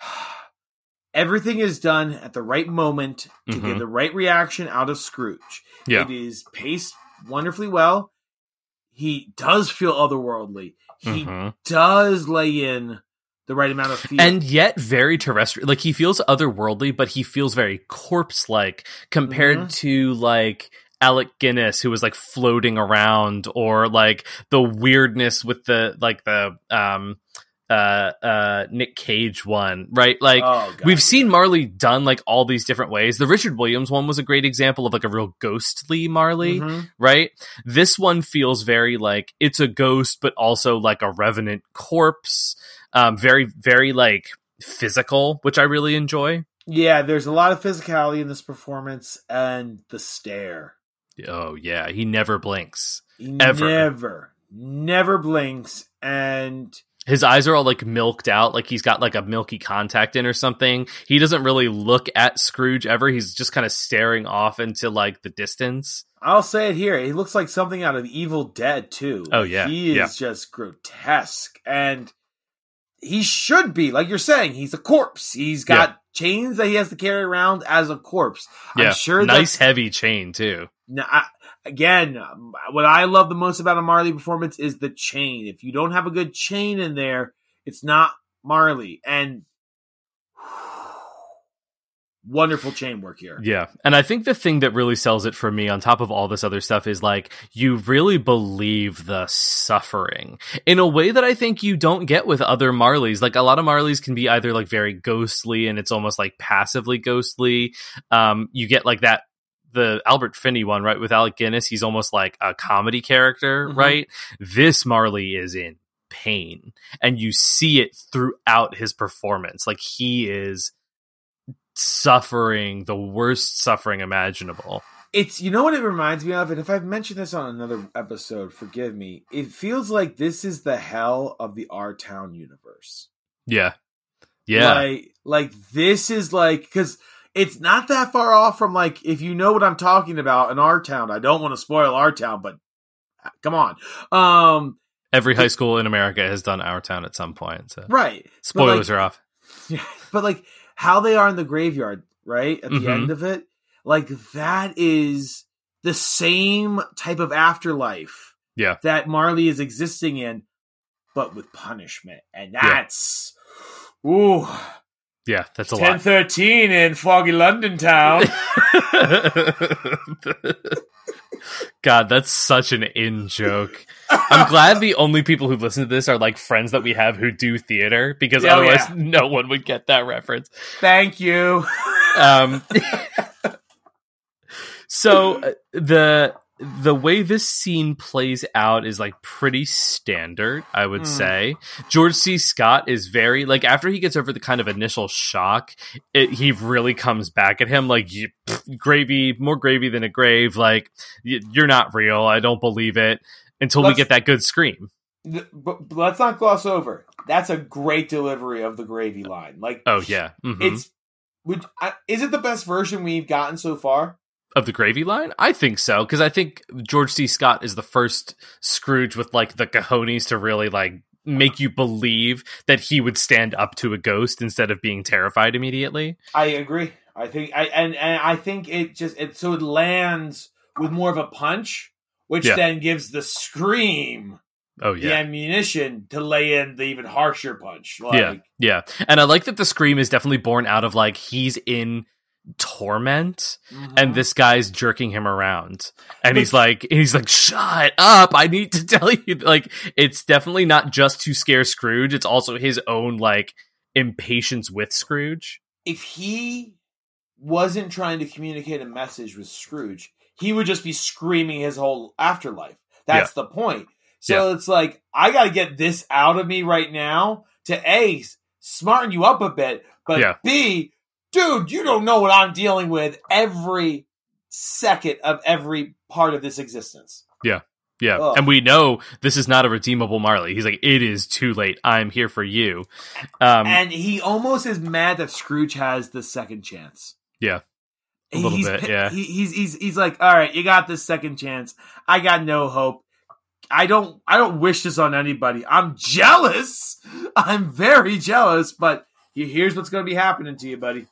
everything is done at the right moment to Mhm. get the right reaction out of Scrooge. Yeah. It is paced wonderfully well. He does feel otherworldly. He Mhm. does lay in the right amount of fear. and yet very terrestrial. Like he feels otherworldly, but he feels very corpse like compared Mhm. to like Alec Guinness, who was like floating around, or like the weirdness with the like the um uh uh Nick Cage one, right? Like Oh, God, we've seen Marley done like all these different ways. The Richard Williams one was a great example of like a real ghostly Marley, Mhm. right? This one feels very like it's a ghost, but also like a revenant corpse. Um, very, very like physical, which I really enjoy. Yeah, there's a lot of physicality in this performance and the stare. Oh yeah, he never blinks. He Ever. never, never blinks, and His eyes are all like milked out, like he's got like a milky contact in or something. He doesn't really look at Scrooge ever. He's just kind of staring off into like the distance. I'll say it here. He looks like something out of Evil Dead too. Oh, yeah, he is yeah. just grotesque, and he should be like you're saying. He's a corpse. He's got chains that he has to carry around as a corpse. Yeah, I'm sure nice heavy chain too. Now, I, again, um, what I love the most about a Marley performance is the chain. If you don't have a good chain in there, it's not Marley. And wonderful chain work here. Yeah. And I think the thing that really sells it for me on top of all this other stuff is like you really believe the suffering in a way that I think you don't get with other Marleys. Like a lot of Marleys can be either like very ghostly and it's almost like passively ghostly. Um you get like that the Albert Finney one, right, with Alec Guinness, he's almost like a comedy character, Mhm. right? This Marley is in pain and you see it throughout his performance. Like he is suffering the worst suffering imaginable. It's you know what it reminds me of, and if I've mentioned this on another episode, forgive me. It feels like this is the hell of the Our Town universe. Yeah. Yeah. Like, like this is like because it's not that far off from like if you know what I'm talking about in our town. I don't want to spoil our town, but uh, come on. Um, Every high school in America has done Our Town at some point. So right. spoilers like, are off. Yeah, But like how they are in the graveyard, right? At the Mhm. end of it, like that is the same type of afterlife Yeah. that Marley is existing in, but with punishment. And that's ooh Yeah, that's a ten lot. thirteen in foggy London town. God, that's such an in joke. I'm glad the only people who listen to this are like friends that we have who do theater because Oh, otherwise yeah. no one would get that reference. Thank you. Um, so uh, the the way this scene plays out is like pretty standard, I would Mm. say. George C. Scott is very like after he gets over the kind of initial shock, it, he really comes back at him like you, pff, gravy, more gravy than a grave. Like y- you're not real. I don't believe it until we Let's- get that good scream. Th- But, but let's not gloss over. That's a great delivery of the gravy line. Like, Oh yeah, Mhm. it's. Would, I, is it the best version we've gotten so far? Of the gravy line? I think so because I think George C. Scott is the first Scrooge with like the cojones to really like make you believe that he would stand up to a ghost instead of being terrified immediately. I agree. I think I and, and I think it just it so it lands with more of a punch, which Yeah. then gives the scream Oh yeah the ammunition to lay in the even harsher punch. Like, yeah, yeah, and I like that the scream is definitely born out of like he's in torment mhm. and this guy's jerking him around and he's like he's like shut up i need to tell you like it's definitely not just to scare scrooge it's also his own like impatience with scrooge if he wasn't trying to communicate a message with Scrooge, he would just be screaming his whole afterlife. That's the point. So it's like, I got to get this out of me right now to A, smarten you up a bit, but Yeah. B, dude, you don't know what I'm dealing with every second of every part of this existence. yeah Ugh. and we know this is not a redeemable marley he's like it is too late i'm here for you um and he almost is mad that Scrooge has the second chance. Yeah. A little he's, bit, yeah. He, he's he's he's like, all right, you got this second chance. I got no hope. I don't I don't wish this on anybody. I'm jealous. I'm very jealous, but here's what's going to be happening to you, buddy.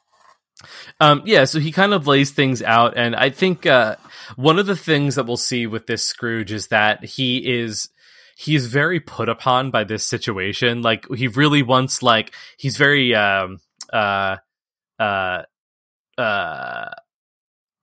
Um, yeah, so he kind of lays things out, and I think uh, one of the things that we'll see with this Scrooge is that he is he's very put upon by this situation. Like he really wants, like he's very um uh uh uh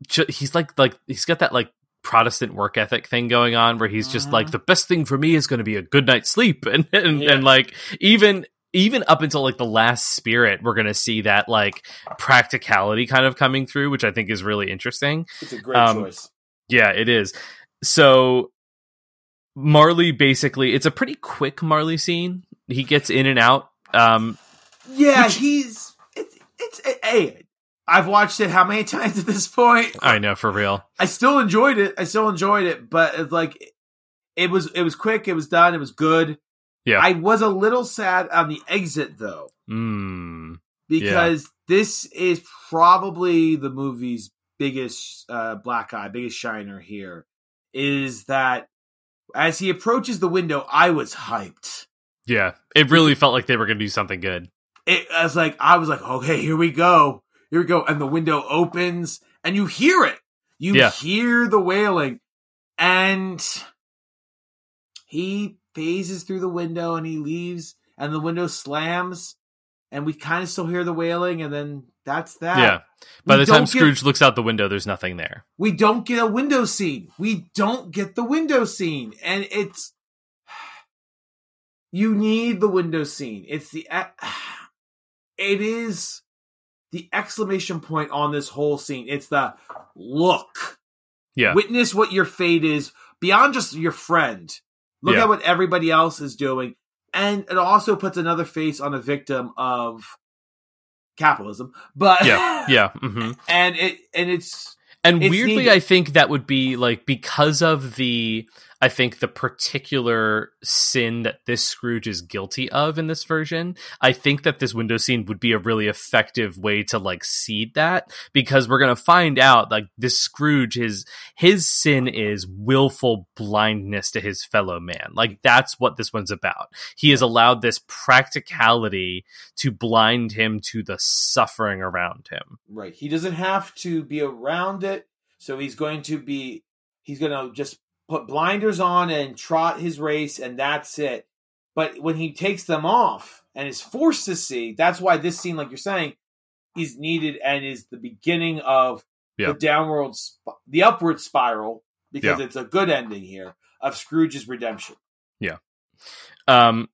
ju- he's like like he's got that like Protestant work ethic thing going on where he's just like Mhm. the best thing for me is going to be a good night's sleep and and, Yeah. and like even even up until like the last spirit, we're gonna see that like practicality kind of coming through, which I think is really interesting. It's a great Um, choice. Yeah, it is. So Marley basically, it's a pretty quick Marley scene. He gets in and out. Um, Yeah, which- he's it's it's hey. I've watched it how many times at this point? I know for real. I still enjoyed it. I still enjoyed it, but it's like it was it was quick, it was done, it was good. Yeah. I was a little sad on the exit though, Mm, because this is probably the movie's biggest uh, black eye, biggest shiner here. Is that as he approaches the window, I was hyped. yeah, it really felt like they were gonna do something good. It I was like I was like, okay, here we go, here we go, and the window opens, and you hear it. You Yeah. hear the wailing, and he phases through the window and he leaves, and the window slams, and we kind of still hear the wailing, and then that's that. yeah. By We the time don't get- Scrooge looks out the window, there's nothing there. we don't get a window scene. We don't get the window scene, and it's you need the window scene. It's the it is the exclamation point on this whole scene. It's the look, Yeah, witness what your fate is beyond just your friend. Look Yeah. at what everybody else is doing, and it also puts another face on a victim of capitalism. But yeah, yeah. hmm and it and it's And It's weirdly, needed. I think that would be like because of the, I think the particular sin that this Scrooge is guilty of in this version. I think that this window scene would be a really effective way to like seed that because we're gonna find out like this Scrooge his his sin is willful blindness to his fellow man. Like that's what this one's about. He has allowed this practicality to blind him to the suffering around him. Right. He doesn't have to be around it. So he's going to be he's going to just put blinders on and trot his race and that's it. But when he takes them off and is forced to see, that's why this scene like you're saying is needed and is the beginning of Yeah. the downward sp- the upward spiral because Yeah. it's a good ending here of Scrooge's redemption. Yeah. Um,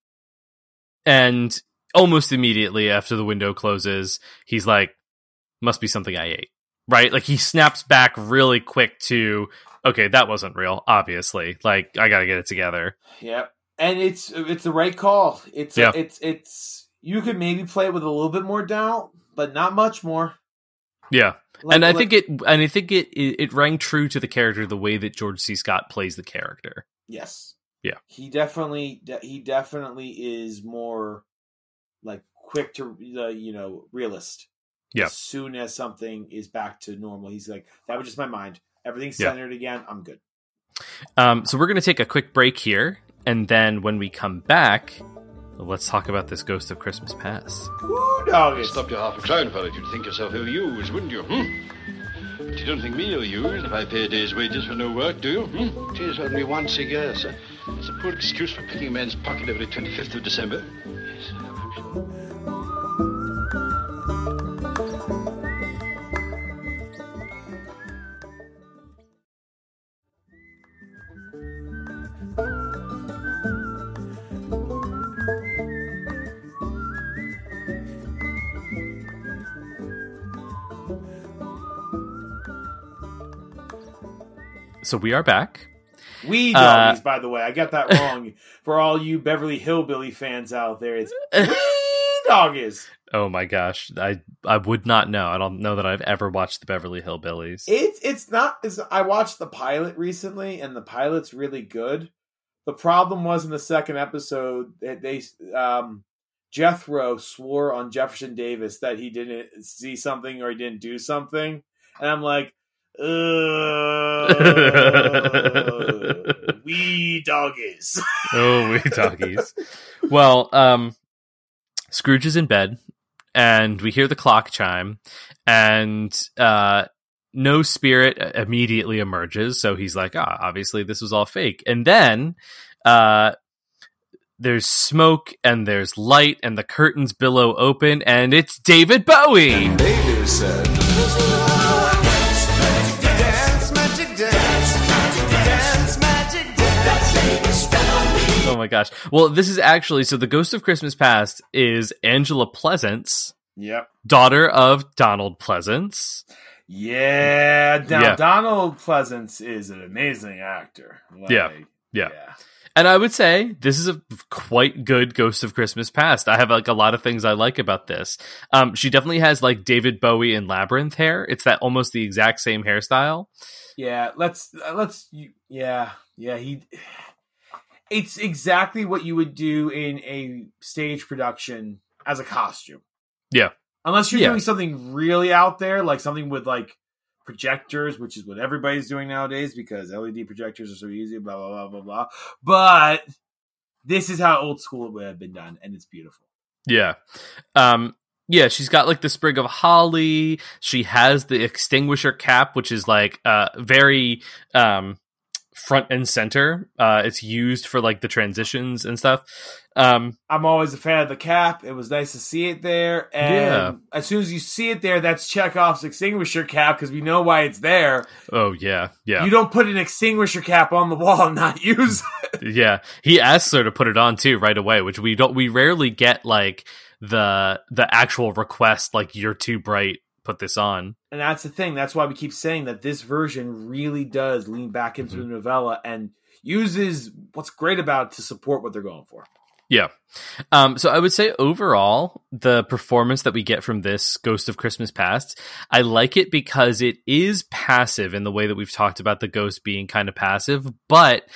and almost immediately after the window closes, he's like, "Must be something I ate." Right? Like he snaps back really quick to, "Okay, that wasn't real." Obviously, like I gotta get it together. Yep. And it's it's the right call. It's Yeah. it's it's you could maybe play it with a little bit more doubt, but not much more. Yeah, Like- and I like- think it, and I think it, it, it rang true to the character the way that George C. Scott plays the character. Yes. Yeah. He definitely de- he definitely is more like quick to uh, you know realist. Yeah. As soon as something is back to normal, he's like that was just my mind. Everything's Yeah. centered again. I'm good. Um, so we're gonna take a quick break here, and then when we come back, let's talk about this Ghost of Christmas Past. Woo doggies. Stop your half a crown for it. You'd think yourself ill-used, wouldn't you? Hmm? But you don't think me ill-used if I pay a day's wages for no work, do you? Hmm? It is only once a year, sir. It's a poor excuse for picking a man's pocket every 25th of December. Yes, So we are back. We Uh, doggies, by the way. I got that wrong. For all you Beverly Hillbilly fans out there, it's we doggies. Oh my gosh, I I would not know. I don't know that I've ever watched the Beverly Hillbillies. It's it's not. It's, I watched the pilot recently, and the pilot's really good. The problem was in the second episode that they um, Jethro swore on Jefferson Davis that he didn't see something or he didn't do something, and I'm like, Ugh, we doggies. oh, we doggies. well, um, Scrooge is in bed, and we hear the clock chime, and uh, no spirit immediately emerges. So he's like, ah, obviously this was all fake. And then uh, there's smoke, and there's light, and the curtains billow open, and it's David Bowie. Baby said, Dance, magic my gosh. Well, this is actually so the Ghost of Christmas Past is Angela Pleasence, Yep. daughter of Donald Pleasence. Yeah. Now Yeah. Donald Pleasence is an amazing actor. Like, Yeah. Yeah. And I would say this is a quite good Ghost of Christmas Past. I have like a lot of things I like about this. Um, she definitely has like David Bowie and Labyrinth hair. It's that almost the exact same hairstyle. Yeah, let's uh, let's yeah yeah he. It's exactly what you would do in a stage production as a costume. Yeah. unless you're Yeah. doing something really out there, like something with like projectors, which is what everybody's doing nowadays because LED projectors are so easy. Blah blah blah blah blah. But this is how old school it would have been done, and it's beautiful. Yeah. Um yeah, she's got like the sprig of holly. She has the extinguisher cap, which is like uh very um front and center. Uh it's used for like the transitions and stuff. Um I'm always a fan of the cap. It was nice to see it there. And Yeah. as soon as you see it there, that's Chekhov's extinguisher cap because we know why it's there. oh yeah, yeah. You don't put an extinguisher cap on the wall and not use it. yeah. He asks her to put it on too right away, which we don't we rarely get like the the actual request like you're too bright, put this on. And that's the thing. That's why we keep saying that this version really does lean back into Mhm. the novella and uses what's great about it to support what they're going for. Yeah. Um, so I would say overall, the performance that we get from this Ghost of Christmas Past, I like it because it is passive in the way that we've talked about the ghost being kind of passive, but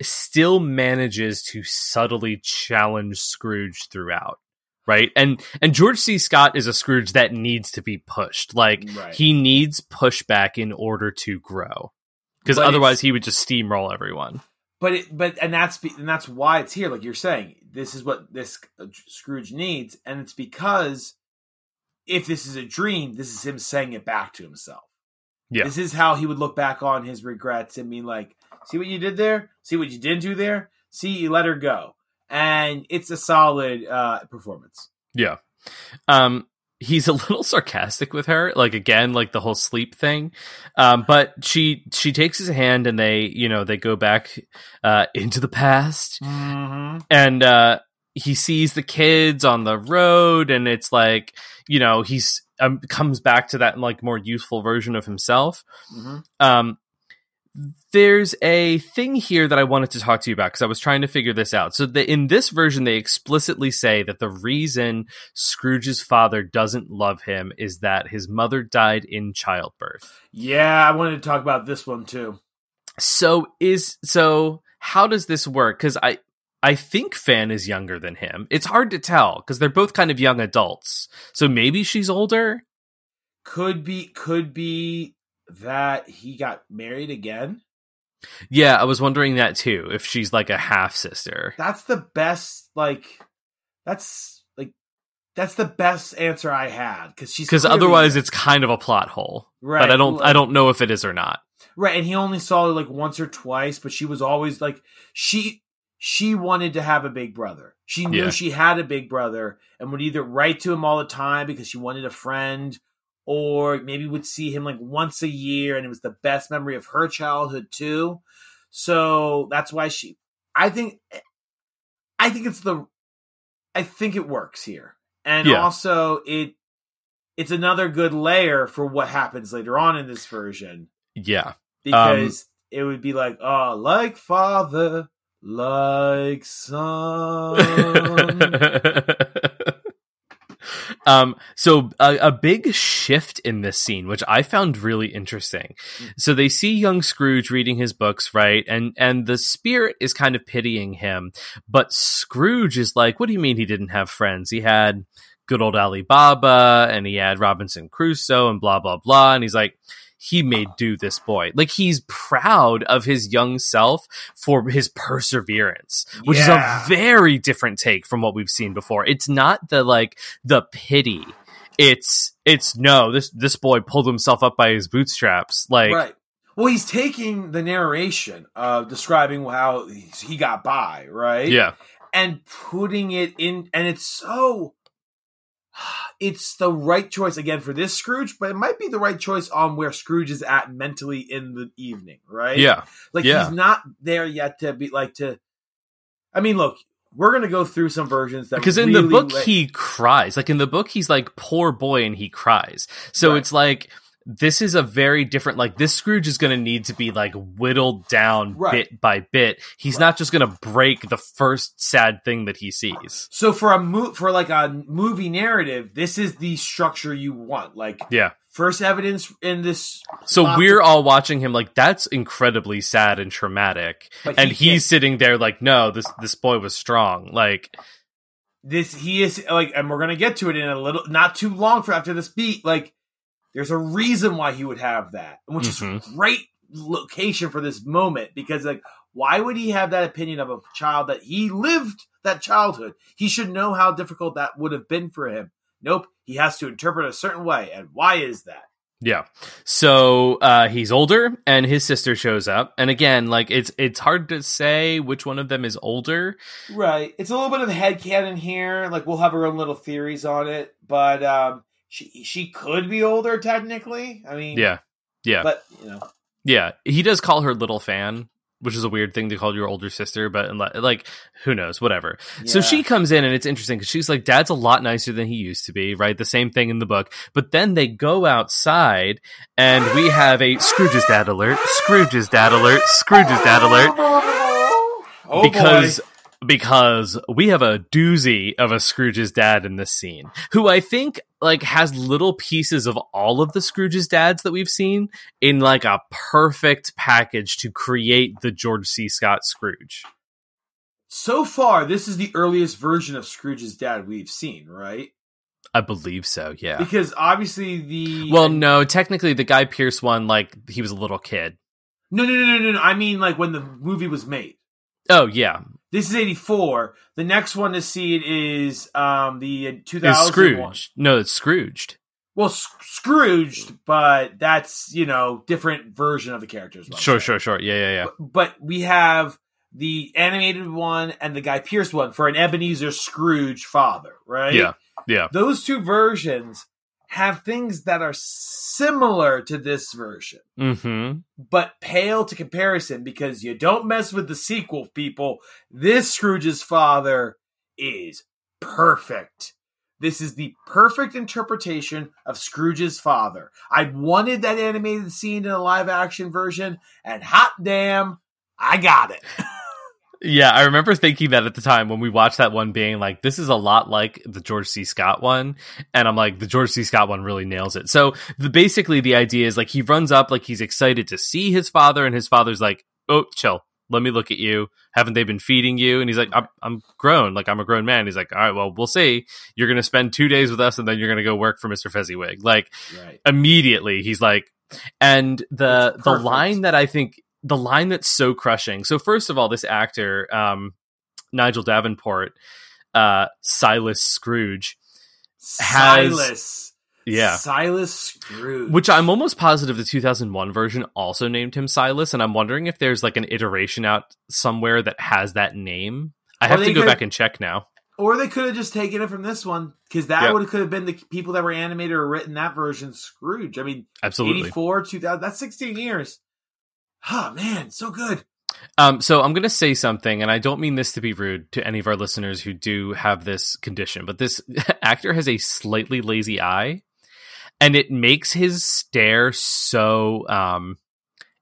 still manages to subtly challenge Scrooge throughout. Right. And and George C. Scott is a Scrooge that needs to be pushed. Like Right. he needs pushback in order to grow. Because otherwise he would just steamroll everyone. But it, but and that's be, and that's why it's here. Like you're saying, this is what this uh, Scrooge needs, and it's because if this is a dream, this is him saying it back to himself. Yeah. This is how he would look back on his regrets and be like, "See what you did there? See what you didn't do there? See, you let her go." And it's a solid uh, performance. Yeah. Um he's a little sarcastic with her, like again, like the whole sleep thing. Um but she she takes his hand and they, you know, they go back uh into the past Mm-hmm. and uh he sees the kids on the road and it's like, you know, he's um, comes back to that like more youthful version of himself. Mm-hmm. Um, there's a thing here that I wanted to talk to you about because I was trying to figure this out. So the, in this version, they explicitly say that the reason Scrooge's father doesn't love him is that his mother died in childbirth. Yeah, I wanted to talk about this one too. So is so how does this work? Because I I think Fan is younger than him. It's hard to tell because they're both kind of young adults. So maybe she's older. Could be, could be that he got married again. Yeah, I was wondering that too. If she's like a half sister. That's the best. Like, that's like, that's the best answer I had because she's Because otherwise, it's kind of a plot hole. right. But I don't. I don't know if it is or not. Right, and he only saw her like once or twice, but she was always like she she wanted to have a big brother. She knew Yeah. she had a big brother and would either write to him all the time because she wanted a friend or maybe would see him like once a year and it was the best memory of her childhood too. So that's why she I think I think it's the I think it works here. And Yeah. also it it's another good layer for what happens later on in this version Yeah. because um, it would be like, oh, like father, like son. um so a, a big shift in this scene which i found really interesting. So they see young scrooge reading his books right? And and the spirit is kind of pitying him but scrooge is like what do you mean he didn't have friends? He had good old Ali Baba and he had robinson crusoe and blah blah blah. And he's like he made uh-huh. do this boy like he's proud of his young self for his perseverance which Yeah. is a very different take from what we've seen before it's not the like the pity it's it's no this this boy pulled himself up by his bootstraps like right. Well, he's taking the narration of describing how he got by, right? yeah and putting it in and it's so it's the right choice again for this Scrooge, but it might be the right choice on where Scrooge is at mentally in the evening, right? yeah Like Yeah. he's not there yet to be like to I mean, look, we're gonna go through some versions that because in the book let- he cries like in the book he's like poor boy and he cries so Right. it's like this is a very different like this scrooge is going to need to be like whittled down Right. bit by bit he's Right. not just going to break the first sad thing that he sees So for a mo- for like a movie narrative, this is the structure you want. Like yeah first evidence in this, so we're all watching him like that's incredibly sad and traumatic But and he he's sitting there like no this this boy was strong like this he is like, and we're gonna get to it in a little, not too long for after this beat. Like, there's a reason why he would have that, which Mhm. is great location for this moment because like, why would he have that opinion of a child that he lived that childhood? He should know how difficult that would have been for him. Nope, he has to interpret a certain way, and why is that? Yeah. So uh he's older and his sister shows up. And again, like it's it's hard to say which one of them is older. Right. It's a little bit of headcanon here. Like we'll have our own little theories on it, but um she she could be older technically. I mean Yeah. Yeah. But you know yeah. He does call her little fan, which is a weird thing to call your older sister, but like who knows, whatever. So she comes in and it's interesting because she's like, Dad's a lot nicer than he used to be, right? The same thing in the book. But then they go outside and we have a Scrooge's dad alert, Scrooge's dad alert, Scrooge's dad alert. Oh because boy. because we have a doozy of a Scrooge's dad in this scene, who I think like has little pieces of all of the Scrooge's dads that we've seen in like a perfect package to create the George C. Scott Scrooge. so far this is the earliest version of Scrooge's dad we've seen, right? I believe so, yeah. Because obviously the Well, no, technically the Guy Pearce one, like he was a little kid. no, no, no, no, no, no. I mean like when the movie was made. Oh yeah, This is 84. The next one to see it is um the is 2001. Scrooge. No, it's Scrooged. Well, S- Scrooged, but that's you know different version of the characters. Sure, sure, sure. Yeah, yeah, yeah. But, but we have the animated one and the Guy Pearce one for an Ebenezer Scrooge father, right? Yeah, yeah. Those two versions have things that are similar to this version, Mm-hmm. but pale to comparison because you don't mess with the sequel, people. This Scrooge's father is perfect. This is the perfect interpretation of Scrooge's father. I wanted that animated scene in a live action version, and hot damn, I got it. Yeah, I remember thinking that at the time when we watched that one, being like, "This is a lot like the George C. Scott one," and I'm like, "The George C. Scott one really nails it." So, the, basically, the idea is like he runs up, like he's excited to see his father, and his father's like, "Oh, chill, let me look at you. Haven't they been feeding you?" And he's like, "I'm, I'm grown, like I'm a grown man." He's like, "All right, well, we'll see. You're gonna spend two days with us, and then you're gonna go work for Mister Fezziwig." Like, Right. immediately he's like and the the line that i think the line that's so crushing so first of all this actor um nigel davenport uh silas scrooge has- Silas. yeah Silas Scrooge. which i'm almost positive the 2001 version also named him silas and i'm wondering if there's like an iteration out somewhere that has that name i Or have to go back and check now Or they could have just taken it from this one because that Yeah. would could have been the people that were animated or written that version. Scrooge. I mean, absolutely 84, 2000. That's 16 years. Oh, man. So good. Um, so I'm going to say something, and I don't mean this to be rude to any of our listeners who do have this condition, but this actor has a slightly lazy eye, and it makes his stare so um,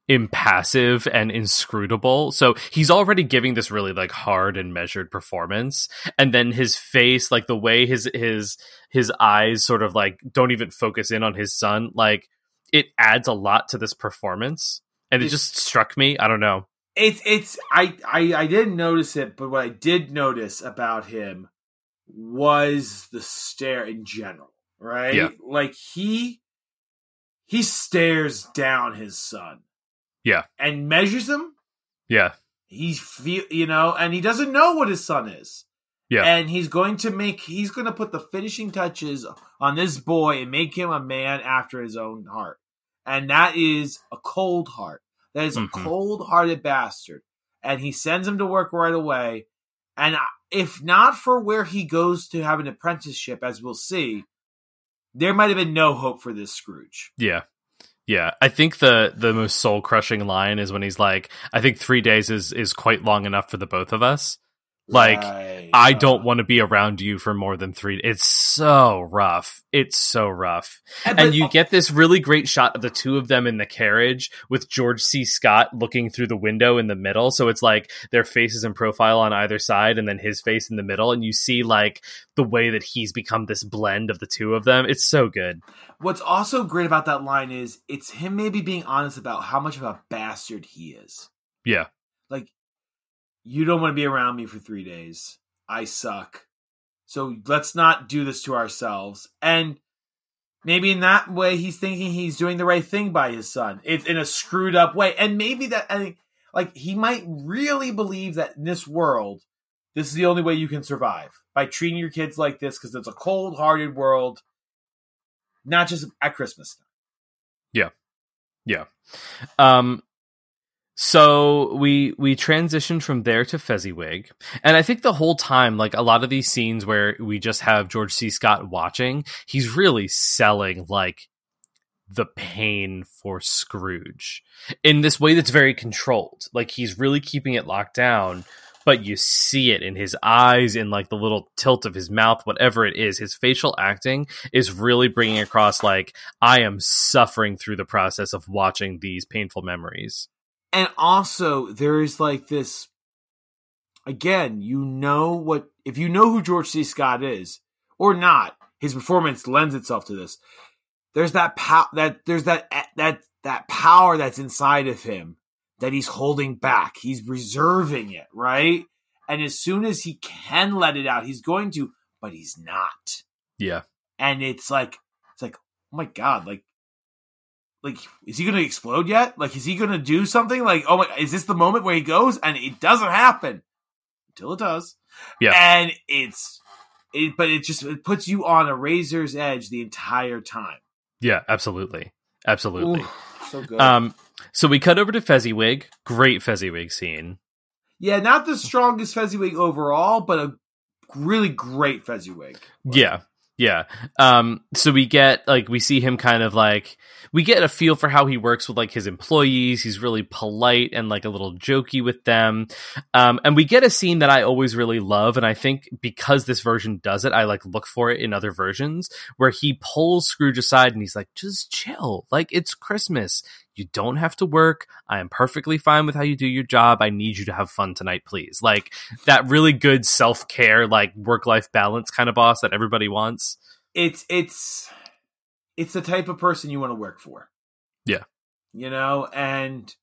impassive and inscrutable. So he's already giving this really like hard and measured performance, and then his face, like the way his his his eyes sort of like don't even focus in on his son, like it adds a lot to this performance. And it It's- just struck me. I don't know. It's, it's, I, I, I didn't notice it, but what I did notice about him was the stare in general, right? Yeah. Like he, he stares down his son. Yeah. And measures him Yeah. he's feel you know and he doesn't know what his son is Yeah. and he's going to make he's going to put the finishing touches on this boy and make him a man after his own heart and that is a cold heart that is a Mhm. cold-hearted bastard and he sends him to work right away and if not for where he goes to have an apprenticeship as we'll see there might have been no hope for this scrooge Yeah. Yeah. I think the the most soul crushing line is when he's like, I think three days is is quite long enough for the both of us. Like Right. I don't uh-huh. want to be around you for more than three. It's so rough. It's so rough. and, And but- you get this really great shot of the two of them in the carriage with George C. Scott looking through the window in the middle. So it's like their faces in profile on either side and then his face in the middle. And you see like the way that he's become this blend of the two of them. It's so good. What's also great about that line is it's him maybe being honest about how much of a bastard he is. Yeah. Like, you don't want to be around me for three days. I suck. So let's not do this to ourselves. And maybe in that way, he's thinking he's doing the right thing by his son. It's in a screwed up way. And maybe that, I think, like, he might really believe that in this world, this is the only way you can survive by treating your kids like this because it's a cold hearted world, not just at Christmas time. Yeah. Yeah. Um, so we we transitioned from there to Fezziwig, and I think the whole time, like a lot of these scenes where we just have George C. Scott watching, he's really selling like the pain for Scrooge in this way that's very controlled. Like he's really keeping it locked down, but you see it in his eyes, in like the little tilt of his mouth, whatever it is. His facial acting is really bringing across like I am suffering through the process of watching these painful memories. And also there is like this again you know what if you know who george c. Scott is or not his performance lends itself to this. There's that pow- that there's that eh, that that power that's inside of him that he's holding back. He's reserving it right? And as soon as he can let it out he's going to but he's not. Yeah. and it's like it's like oh my god like like is he gonna explode yet like is he gonna do something like oh my is this the moment where he goes and it doesn't happen until it does Yeah. and it's it but it just it puts you on a razor's edge the entire time Yeah, absolutely. Absolutely. Ooh, so good Um so we cut over to Fezziwig. Great Fezziwig scene. yeah not the strongest fezziwig overall but a really great fezziwig Yeah. Yeah. Um so we get like we see him kind of like we get a feel for how he works with like his employees. He's really polite and like a little jokey with them. Um and we get a scene that I always really love and I think because this version does it, I like look for it in other versions where he pulls Scrooge aside and he's like just chill. Like it's Christmas. You don't have to work. I am perfectly fine with how you do your job. I need you to have fun tonight, please. Like that really good self care, like work life balance kind of boss that everybody wants. it's it's it's the type of person you want to work for. Yeah. You know, and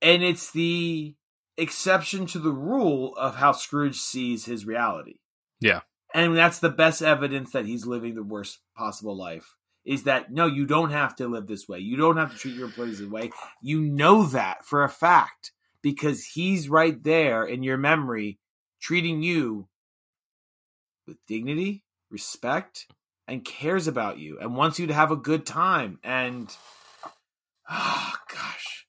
and it's the exception to the rule of how Scrooge sees his reality. Yeah. And that's the best evidence that he's living the worst possible life. Is that no, you don't have to live this way. You don't have to treat your employees this way. You know that for a fact because he's right there in your memory treating you with dignity, respect, and cares about you and wants you to have a good time. And oh gosh,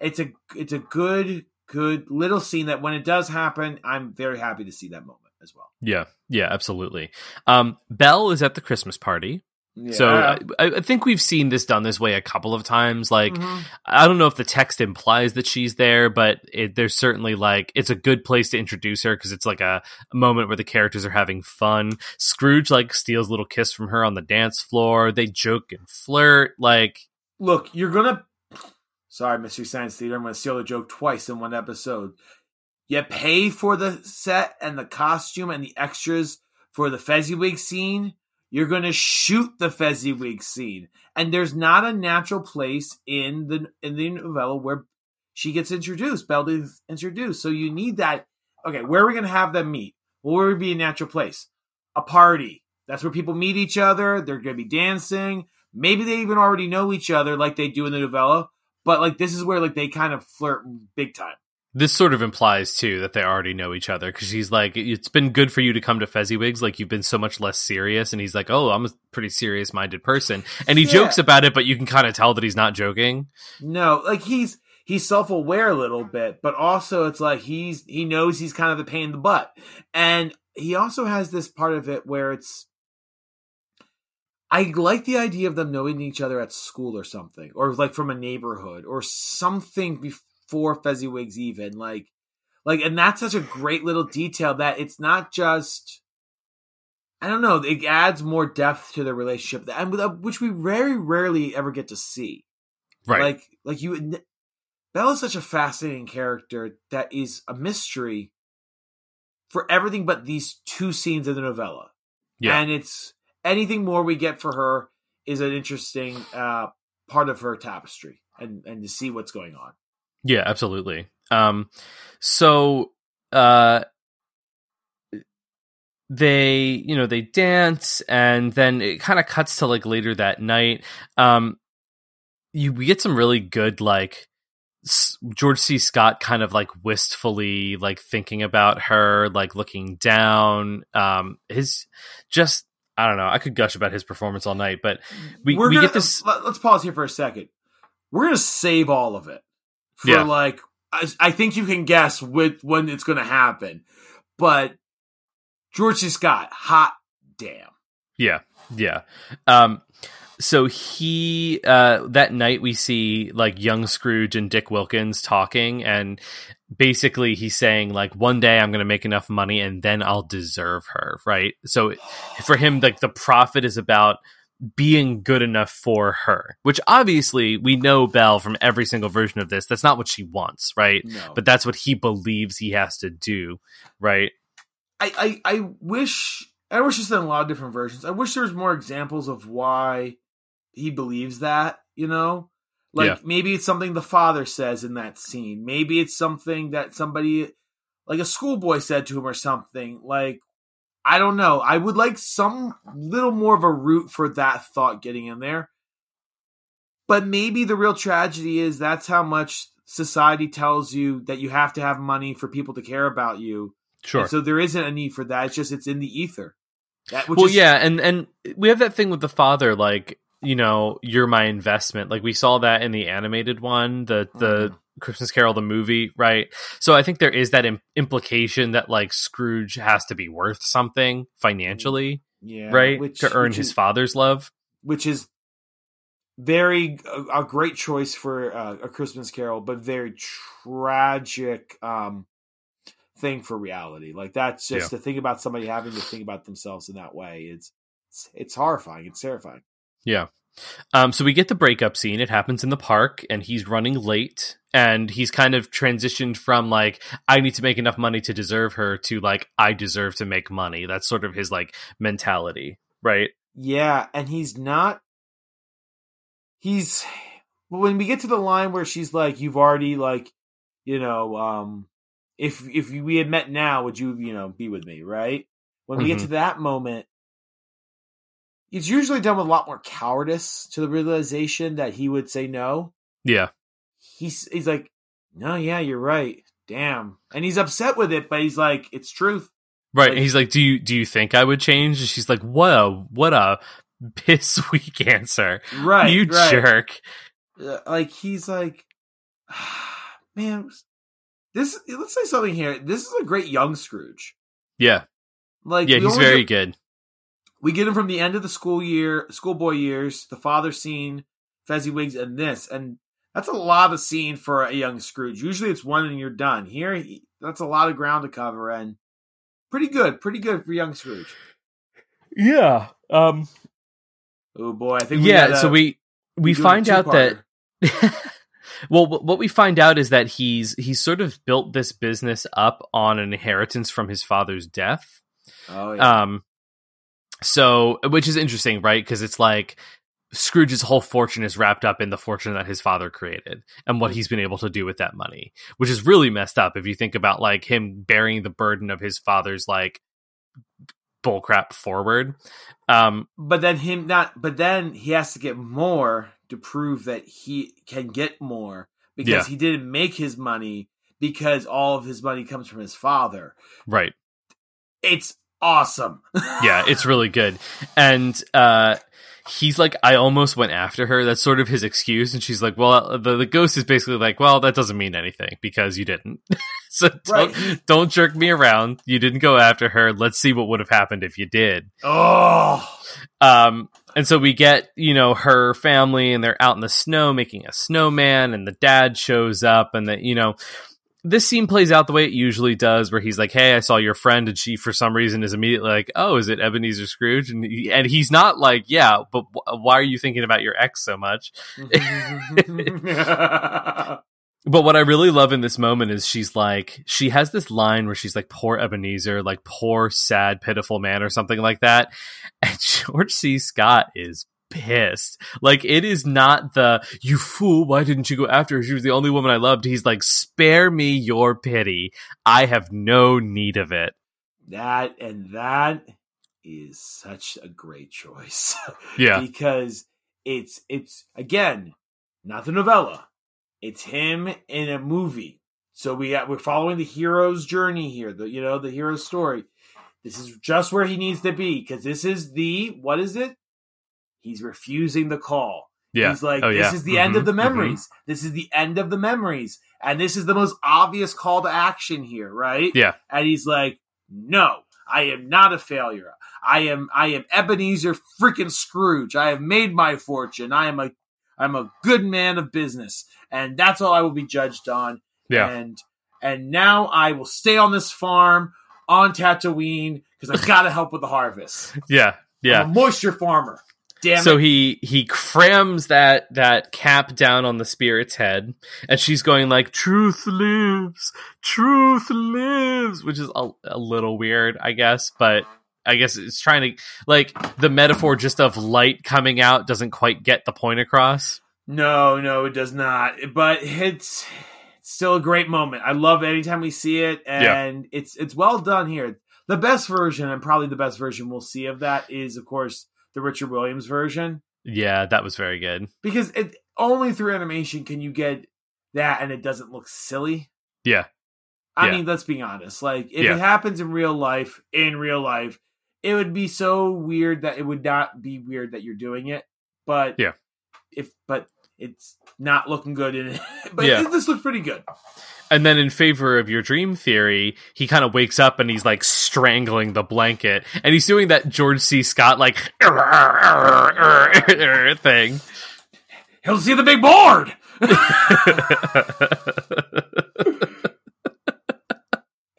it's a it's a good good little scene that when it does happen, I'm very happy to see that moment as well. Yeah. Yeah, absolutely. Um, Belle is at the Christmas party. So I, I think we've seen this done this way a couple of times. Like, Mhm. I don't know if the text implies that she's there, but it, there's certainly like it's a good place to introduce her because it's like a, a moment where the characters are having fun. Scrooge like steals a little kiss from her on the dance floor. They joke and flirt. Like, look, you're gonna. Sorry, Mystery Science Theater. I'm gonna steal the joke twice in one episode. You pay for the set and the costume and the extras for the Fezziwig scene. You're gonna shoot the Fezziwig scene, and there's not a natural place in the in the novella where she gets introduced. Belle is introduced, so you need that. Okay, where are we gonna have them meet? Well, where would be a natural place? A party. That's where people meet each other. They're gonna be dancing. Maybe they even already know each other, like they do in the novella. But like this is where like they kind of flirt big time. This sort of implies too that they already know each other because she's like, "It's been good for you to come to Fezziwigs. Like you've been so much less serious." And he's like, "Oh, I'm a pretty serious-minded person," and he Yeah. jokes about it, but you can kind of tell that he's not joking. No, like he's he's self aware a little bit, but also it's like he's he knows he's kind of the pain in the butt, and he also has this part of it where it's. I like the idea of them knowing each other at school or something, or like from a neighborhood or something before Fezziwigs even like, Like, and that's such a great little detail that it's not just. I don't know. It adds more depth to the relationship, and uh, which we very rarely ever get to see. Right. Like, like you, Bella's such a fascinating character that is a mystery for everything but these two scenes in the novella. Yeah. And it's anything more we get for her is an interesting uh, part of her tapestry, and and to see what's going on. Yeah, absolutely. Um, so uh, they, you know, they dance, and then it kind of cuts to like later that night. Um, you we get some really good like George C. Scott kind of like wistfully like thinking about her, like looking down. Um, his just I don't know. I could gush about his performance all night, but we We're we gonna, get this. Let, us pause here for a second. We're gonna save all of it for Yeah. like. I, I think you can guess with when it's gonna happen, but George C. Scott, hot damn. Yeah, yeah. Um, so he uh, that night we see like young Scrooge and Dick Wilkins talking, and basically he's saying like one day I'm going to make enough money and then I'll deserve her, right? So for him, like the profit is about being good enough for her, which obviously we know Belle from every single version of this. That's not what she wants, right? No. But that's what he believes he has to do, right? I, I, I wish I wish it's in a lot of different versions. I wish there was more examples of why he believes that, you know? Like Yeah. maybe it's something the father says in that scene. Maybe it's something that somebody like a schoolboy said to him or something. Like I don't know. I would like some little more of a root for that thought getting in there. But maybe the real tragedy is that's how much society tells you that you have to have money for people to care about you. Sure. And so there isn't a need for that. It's just it's in the ether. That, which well, is, yeah, and and we have that thing with the father, like you know, you're my investment. Like we saw that in the animated one, the the Mhm. Christmas Carol, the movie, right? So I think there is that Im- implication that like Scrooge has to be worth something financially, yeah, right, which- to earn his is- father's love. which is very a, a great choice for uh, a Christmas Carol, but very tragic um, thing for reality. Like that's just to think about somebody having to think about themselves in that way. It's it's, it's horrifying. It's terrifying. Yeah. Um, so we get the breakup scene. It happens in the park, and he's running late, and he's kind of transitioned from like I need to make enough money to deserve her to like I deserve to make money. That's sort of his like mentality, right? Yeah, and he's not. He's when we get to the line where she's like, "You've already like, you know, um, if if we had met now, would you, you know, be with me?" Right? When we get Mhm. to that moment, it's usually done with a lot more cowardice to the realization that he would say no. Yeah. He's he's like, "No, yeah, you're right. Damn," and he's upset with it, but he's like, "It's truth." Right. Like- and he's like, Do you do you think I would change? And she's like, What a what a piss weak answer. Right, you right. jerk. uh, like he's like man this let's say something here this is a great young scrooge Yeah. like Yeah, he's very get- good. we get him from the end of the school year schoolboy years the father scene fezziwigs and this and that's a lot of scene for a young scrooge. Usually it's one and you're done. Here he, that's a lot of ground to cover and pretty good pretty good for young scrooge. Yeah. Um oh boy i think we Yeah, gotta- so we we find out that well what we find out is that he's he's sort of built this business up on an inheritance from his father's death. Oh yeah. Um so which is interesting right? Because it's like scrooge's whole fortune is wrapped up in the fortune that his father created and what he's been able to do with that money which is really messed up if you think about like him bearing the burden of his father's like bullcrap forward. Um but then him not but then he has to get more to prove that he can get more because Yeah. he didn't make his money because all of his money comes from his father. Right. It's awesome yeah, it's really good. And uh he's like, I almost went after her. That's sort of his excuse. And she's like, Well, the, the ghost is basically like, Well, that doesn't mean anything because you didn't. so don't, Right. don't jerk me around. You didn't go after her. Let's see what would have happened if you did. oh Um, and so we get, you know, her family and they're out in the snow making a snowman and the dad shows up and that, you know, this scene plays out the way it usually does, where he's like, "Hey, I saw your friend," and she, for some reason, is immediately like, "Oh, is it Ebenezer Scrooge?" And he, and he's not like, "Yeah, but wh- why are you thinking about your ex so much?" But what I really love in this moment is she's like, she has this line where she's like, poor Ebenezer, like poor, sad, pitiful man, or something like that. And George C. Scott is pissed. Like, it is not the, you fool, why didn't you go after her? She was the only woman I loved. He's like, spare me your pity. I have no need of it. that and that is such a great choice. Yeah. because it's it's again not the novella. It's him in a movie. So we we're following the hero's journey here. The you know the hero's story. This is just where he needs to be because this is the what is it? He's refusing the call. Yeah. He's like, Oh, this yeah. is the end of Mhm, the mhm. memories. This is the end of the memories. And this is the most obvious call to action here, right? Yeah. And he's like, no, I am not a failure. I am I am Ebenezer freaking Scrooge. I have made my fortune. I am a I'm a good man of business. And that's all I will be judged on. Yeah. And and now I will stay on this farm on Tatooine because I've got to help with the harvest. Yeah. Yeah. I'm a moisture farmer. Damn so it. he he crams that that cap down on the spirit's head and she's going like truth lives truth lives which is a, a little weird i guess but i guess it's trying to like the metaphor just of light coming out doesn't quite get the point across No, no, it does not. But it's, it's still a great moment. I love it anytime we see it, and it's it's well done here. The best version, and probably the best version we'll see of that, is of course the Richard Williams version, yeah that was very good because it only through animation can you get that, and it doesn't look silly. yeah I Yeah. mean, let's be honest. Like, if Yeah. it happens in real life, in real life, it would be so weird that it would not be weird that you're doing it. But Yeah. if but it's not looking good in it. But Yeah. this looks pretty good. and then in favor of your dream theory he kind of wakes up and he's like strangling the blanket and he's doing that george c scott like thing He'll see the big board.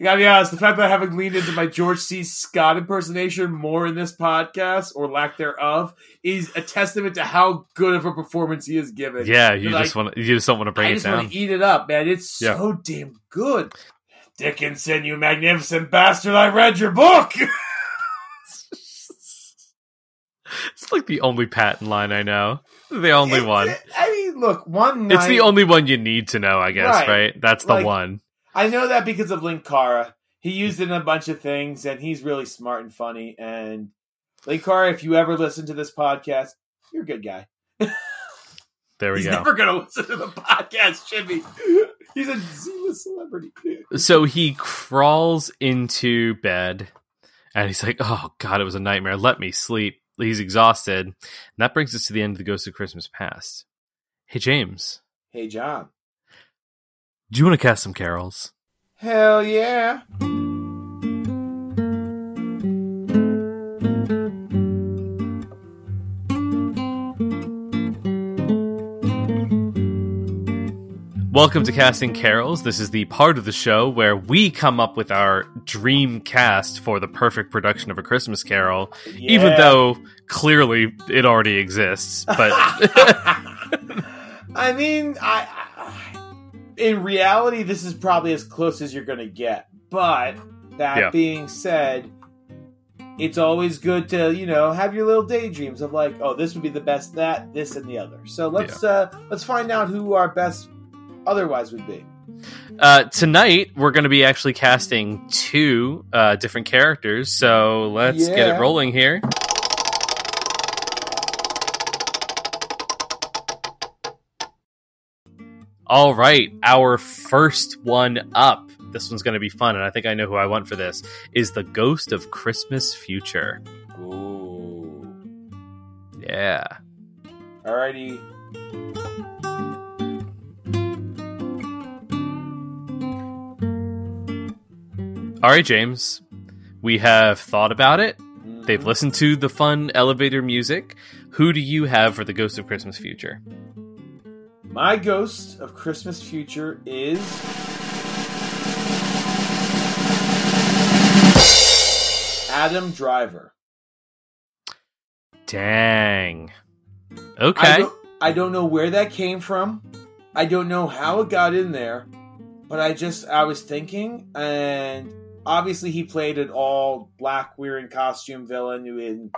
Gotta be honest, the fact that I haven't leaned into my George C. Scott impersonation more in this podcast, or lack thereof, is a testament to how good of a performance he has given. Yeah, you Like, just want to, you just don't want to bring I it just down. eat it up, man. It's Yeah. so damn good. Dickinson, you magnificent bastard! I read your book. It's like the only Patton line I know. The only one. I mean, look, one night. It's the only one you need to know, I guess, Right. right? That's the Like- one. I know that because of Linkara. He used it in a bunch of things, and he's really smart and funny. And Linkara, if you ever listen to this podcast, you're a good guy. There we go. He's go. never going to listen to the podcast, he? He's a Z-list celebrity. so he crawls into bed and he's like, "Oh God, it was a nightmare. Let me sleep." He's exhausted, and that brings us to the end of the Ghost of Christmas Past. Hey James, Hey, John. Do you want to cast some carols? Hell yeah. Welcome to Casting Carols. This is the part of the show where we come up with our dream cast for the perfect production of a Christmas Carol, even though clearly it already exists. But I mean, I, I in reality, this is probably as close as you're going to get. But that Yeah. being said, it's always good to you know have your little daydreams of like, oh, this would be the best that, this, and the other. So let's uh let's find out who our best otherwise would be. uh, tonight we're going to be actually casting two uh, different characters. So let's get it rolling here. All right, our first one up. This one's going to be fun, and I think I know who I want for this. Is the Ghost of Christmas Future? Ooh. Yeah. Alrighty. All right, James. We have thought about it. They've Mhm. listened to the fun elevator music. Who do you have for the Ghost of Christmas Future? My ghost of Christmas future is. Adam Driver. Dang. Okay. I don't, I don't know where that came from. I don't know how it got in there, but I just, I was thinking, and obviously he played an all black wearing costume villain in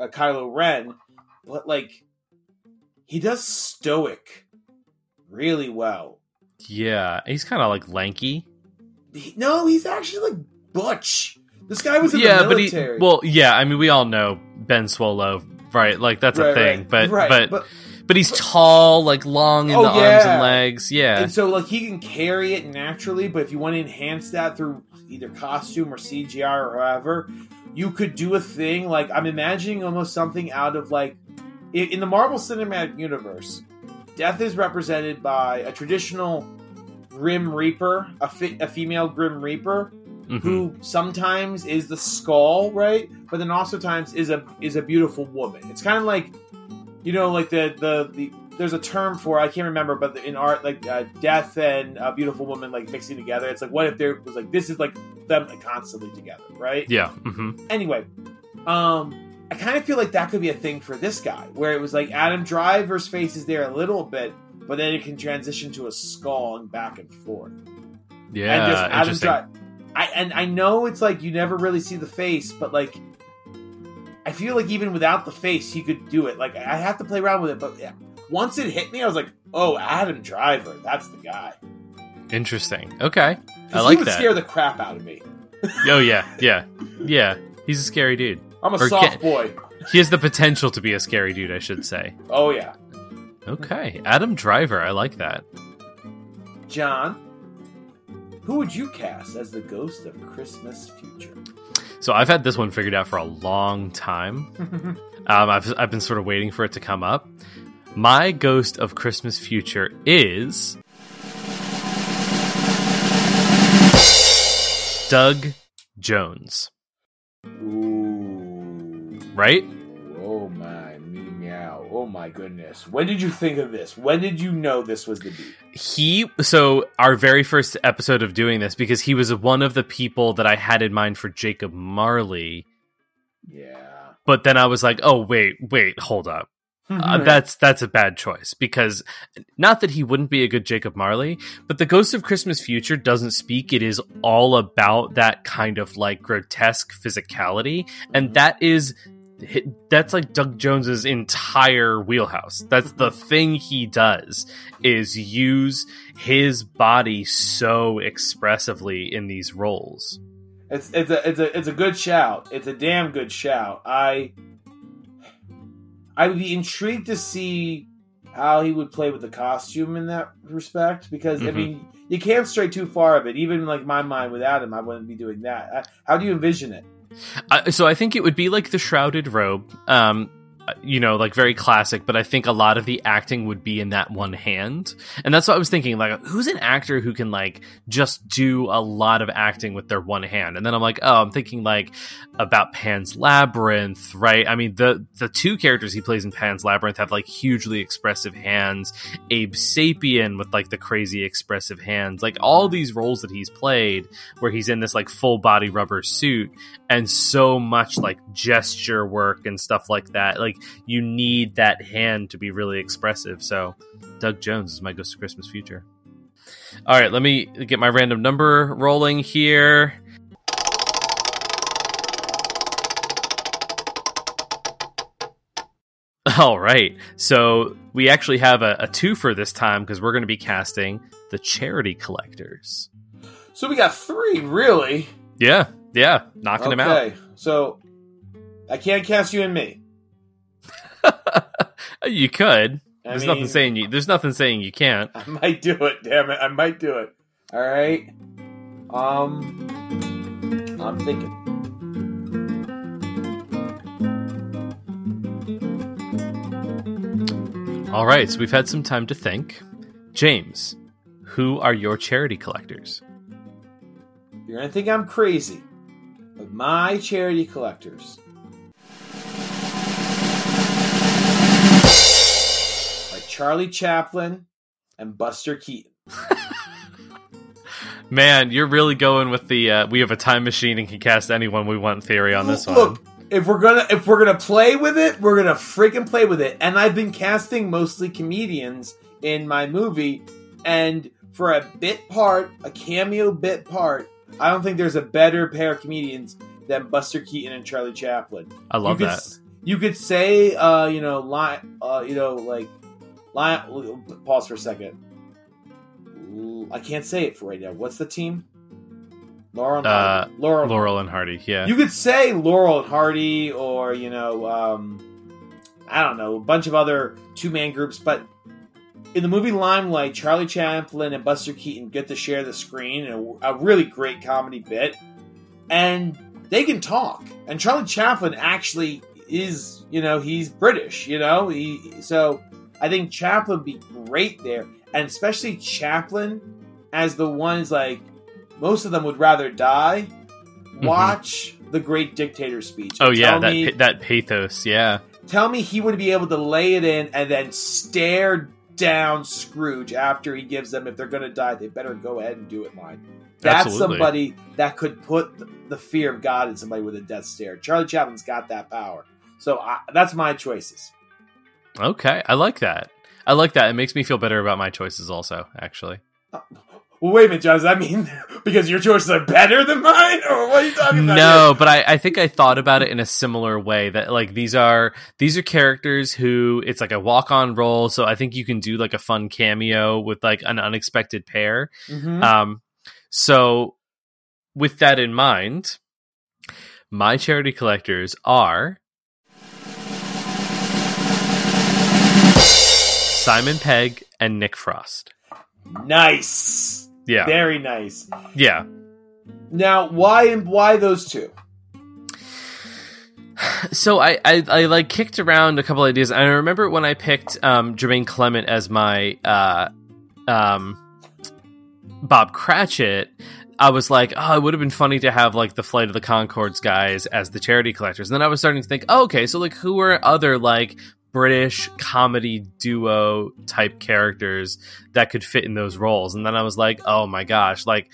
uh, Kylo Ren, but like, he does stoic really well. Yeah, he's kind of like lanky. He- no, he's actually like butch. This guy was in yeah, the but he military. well, yeah. I mean, we all know Ben Swolo, right? Like that's a thing. right, but, right, but but but he's tall, like long in Oh, the arms and legs. Yeah, And so, like, he can carry it naturally, but if you want to enhance that through either costume or CGI or however, you could do a thing like I'm imagining almost something out of like in the Marvel Cinematic Universe, Death is represented by a traditional Grim Reaper, a, fi- a female Grim Reaper, Mhm. who sometimes is the skull, right? But then also times is a is a beautiful woman. It's kind of like, you know, like the the the. There's a term for I can't remember, but in art, like uh, death and a beautiful woman like mixing together. It's like what if there was like this is like them constantly together, right? yeah. hmm Anyway, um, I kind of feel like that could be a thing for this guy, where it was like Adam Driver's face is there a little bit, but then it can transition to a skull and back and forth Yeah, and just Adam interesting. Drive. I and I know it's like you never really see the face, but like I feel like even without the face, he could do it. Like I have to play around with it, but yeah, once it hit me, I was like, "Oh, Adam Driver, that's the guy." Interesting. Okay, I like he would that. scare the crap out of me. oh yeah, yeah, yeah. He's a scary dude. I'm a Or soft boy. He has the potential to be a scary dude, I should say. Oh yeah, Okay, Adam Driver. I like that. John. Who would you cast as the ghost of Christmas future? So I've had this one figured out for a long time. Um, I've I've been sort of waiting for it to come up. My ghost of Christmas future is Doug Jones, Ooh. Right? Oh my me meow. Oh my goodness. When did you think of this? When did you know this was the beat? He so our very first episode of doing this because he was one of the people that I had in mind for Jacob Marley, Yeah. but then I was like, "Oh, wait, wait, hold up. Uh, that's that's a bad choice because not that he wouldn't be a good Jacob Marley, but the Ghost of Christmas Future doesn't speak. It is all about that kind of like grotesque physicality, and that is that's like Doug Jones's entire wheelhouse. That's the thing he does is use his body so expressively in these roles. It's it's a it's a it's a good shout. It's a damn good shout. I I would be intrigued to see how he would play with the costume in that respect because I Mhm. mean you can't stray too far of it. Even like my mind without him, I wouldn't be doing that. Uh, How do you envision it? Uh, so I think it would be like the shrouded robe, um, you know, like very classic. But I think a lot of the acting would be in that one hand, and that's what I was thinking. Like, who's an actor who can like just do a lot of acting with their one hand? And then I'm like, oh, I'm thinking like about Pan's Labyrinth, right? I mean, the the two characters he plays in Pan's Labyrinth have like hugely expressive hands. Abe Sapien with like the crazy expressive hands, like all these roles that he's played, where he's in this like full body rubber suit and so much like gesture work and stuff like that. Like you need that hand to be really expressive. So Doug Jones is my Ghost of Christmas Future. All right, let me get my random number rolling here. All right, so we actually have a, a two for this time because we're going to be casting the charity collectors. So we got three, really. Yeah, yeah, knocking them out. Okay, so I can't cast you and me. you could. I There's mean, nothing saying you. There's nothing saying you can't. I might do it. Damn it, I might do it. All right. Um, I'm thinking. All right, so we've had some time to think. James, who are your charity collectors? You're gonna think I'm crazy, but my charity collectors are Charlie Chaplin and Buster Keaton. Man, you're really going with the uh, we have a time machine and can cast anyone we want theory on this one. Look, if we're gonna if we're gonna play with it, we're gonna freaking play with it. And I've been casting mostly comedians in my movie, and for a bit part, a cameo bit part, I don't think there's a better pair of comedians than Buster Keaton and Charlie Chaplin. I love you that. You could say, uh, you know, line, uh, you know, like, line. Pause for a second. I can't say it for right now. What's the team? Laurel and Uh, Hardy. Laurel. and Laurel and Hardy, yeah. you could say Laurel and Hardy, or you know, um, I don't know, a bunch of other two man groups. But in the movie Limelight, Charlie Chaplin and Buster Keaton get to share the screen in a, a really great comedy bit, and they can talk. And Charlie Chaplin actually is, you know, he's British, you know, he so I think Chaplin would be great there, and especially Chaplin as the ones like most of them would rather die. Watch the Great Dictator speech. Mm-hmm. oh yeah, that me, that pathos, yeah. tell me he would be able to lay it in and then stare down Scrooge after he gives them if they're going to die. They better go ahead and do it. Line. That's Absolutely. somebody that could put the- the fear of God in somebody with a death stare. Charlie Chaplin's got that power. So I, that's my choices. Okay, I like that. I like that. It makes me feel better about my choices also, actually. Well, wait a minute, John. Does that mean because your choices are better than mine, or what are you talking about? No, but I, I think I thought about it in a similar way that like these are these are characters who it's like a walk on role, so I think you can do like a fun cameo with like an unexpected pair. here? Mhm. Um, so with that in mind, my charity collectors are Simon Pegg and Nick Frost. nice, Yeah, very nice. yeah. Now, why and why those two? So I, I I like kicked around a couple ideas. I remember when I picked um, Jermaine Clement as my uh, um, Bob Cratchit. I was like, oh, it would have been funny to have like the Flight of the Conchords guys as the charity collectors. And then I was starting to think, oh, okay, so like who are other like British comedy duo type characters that could fit in those roles? And then I was like, oh my gosh, like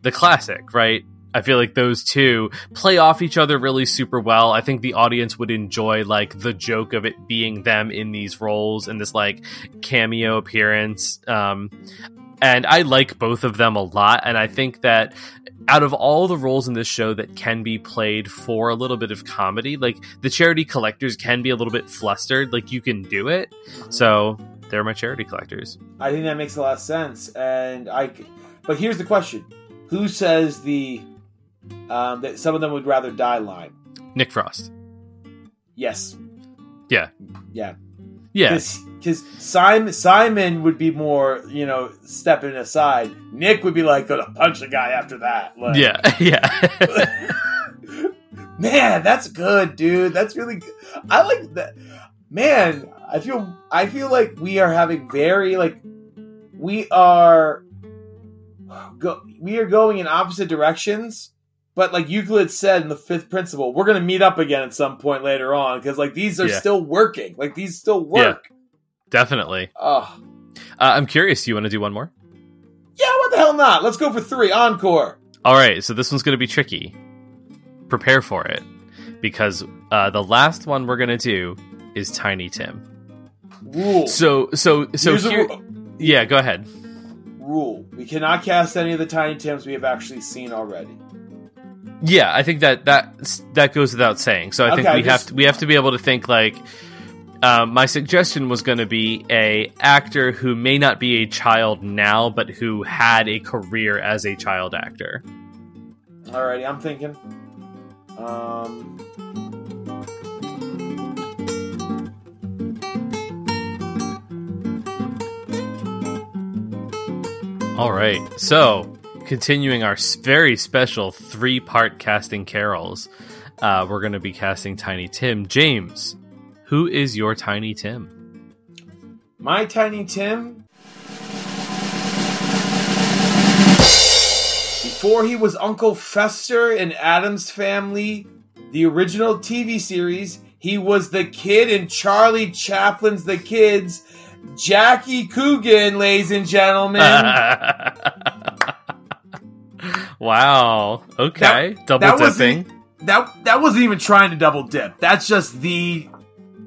the classic, right? I feel like those two play off each other really super well. I think the audience would enjoy like the joke of it being them in these roles and this like cameo appearance. Um, and I like both of them a lot. And I think that out of all the roles in this show that can be played for a little bit of comedy, like the charity collectors can be a little bit flustered. Like you can do it. So they're my charity collectors. I think that makes a lot of sense, and I, But here's the question: Who says the um, that some of them would rather die line? Nick Frost. Yes. Yeah. Yeah. Yeah. Because Simon Simon would be more, you know, stepping aside. Nick would be like gonna punch the guy after that. Like, Yeah. Yeah. Man, that's good, dude. That's really good. I like that. Man, I feel I feel like we are having very like we are go, we are going in opposite directions. But like Euclid said in the fifth principle, we're gonna meet up again at some point later on because like these are Yeah. still working. Like these still work. Definitely. Oh, Uh, I'm curious. You want to do one more? yeah. What the hell not? Let's go for three encore. All right, so this one's going to be tricky. Prepare for it because uh, the last one we're going to do is Tiny Tim. Rule. So, so, so Here's here, yeah, go ahead. rule. We cannot cast any of the Tiny Tims we have actually seen already. Yeah, I think that that that goes without saying. So I think we just- have to, we have to be able to think like. Um, my suggestion was going to be a actor who may not be a child now, but who had a career as a child actor. Alrighty, I'm thinking. Um, All right. So, continuing our very special three part casting carols, uh, we're going to be casting Tiny Tim. James, who is your Tiny Tim? my Tiny Tim. Before he was Uncle Fester in Addams Family, the original TV series, he was the kid in Charlie Chaplin's The Kids. Jackie Coogan, ladies and gentlemen. wow. Okay. Double that dipping. that that wasn't even trying to double dip. That's just the.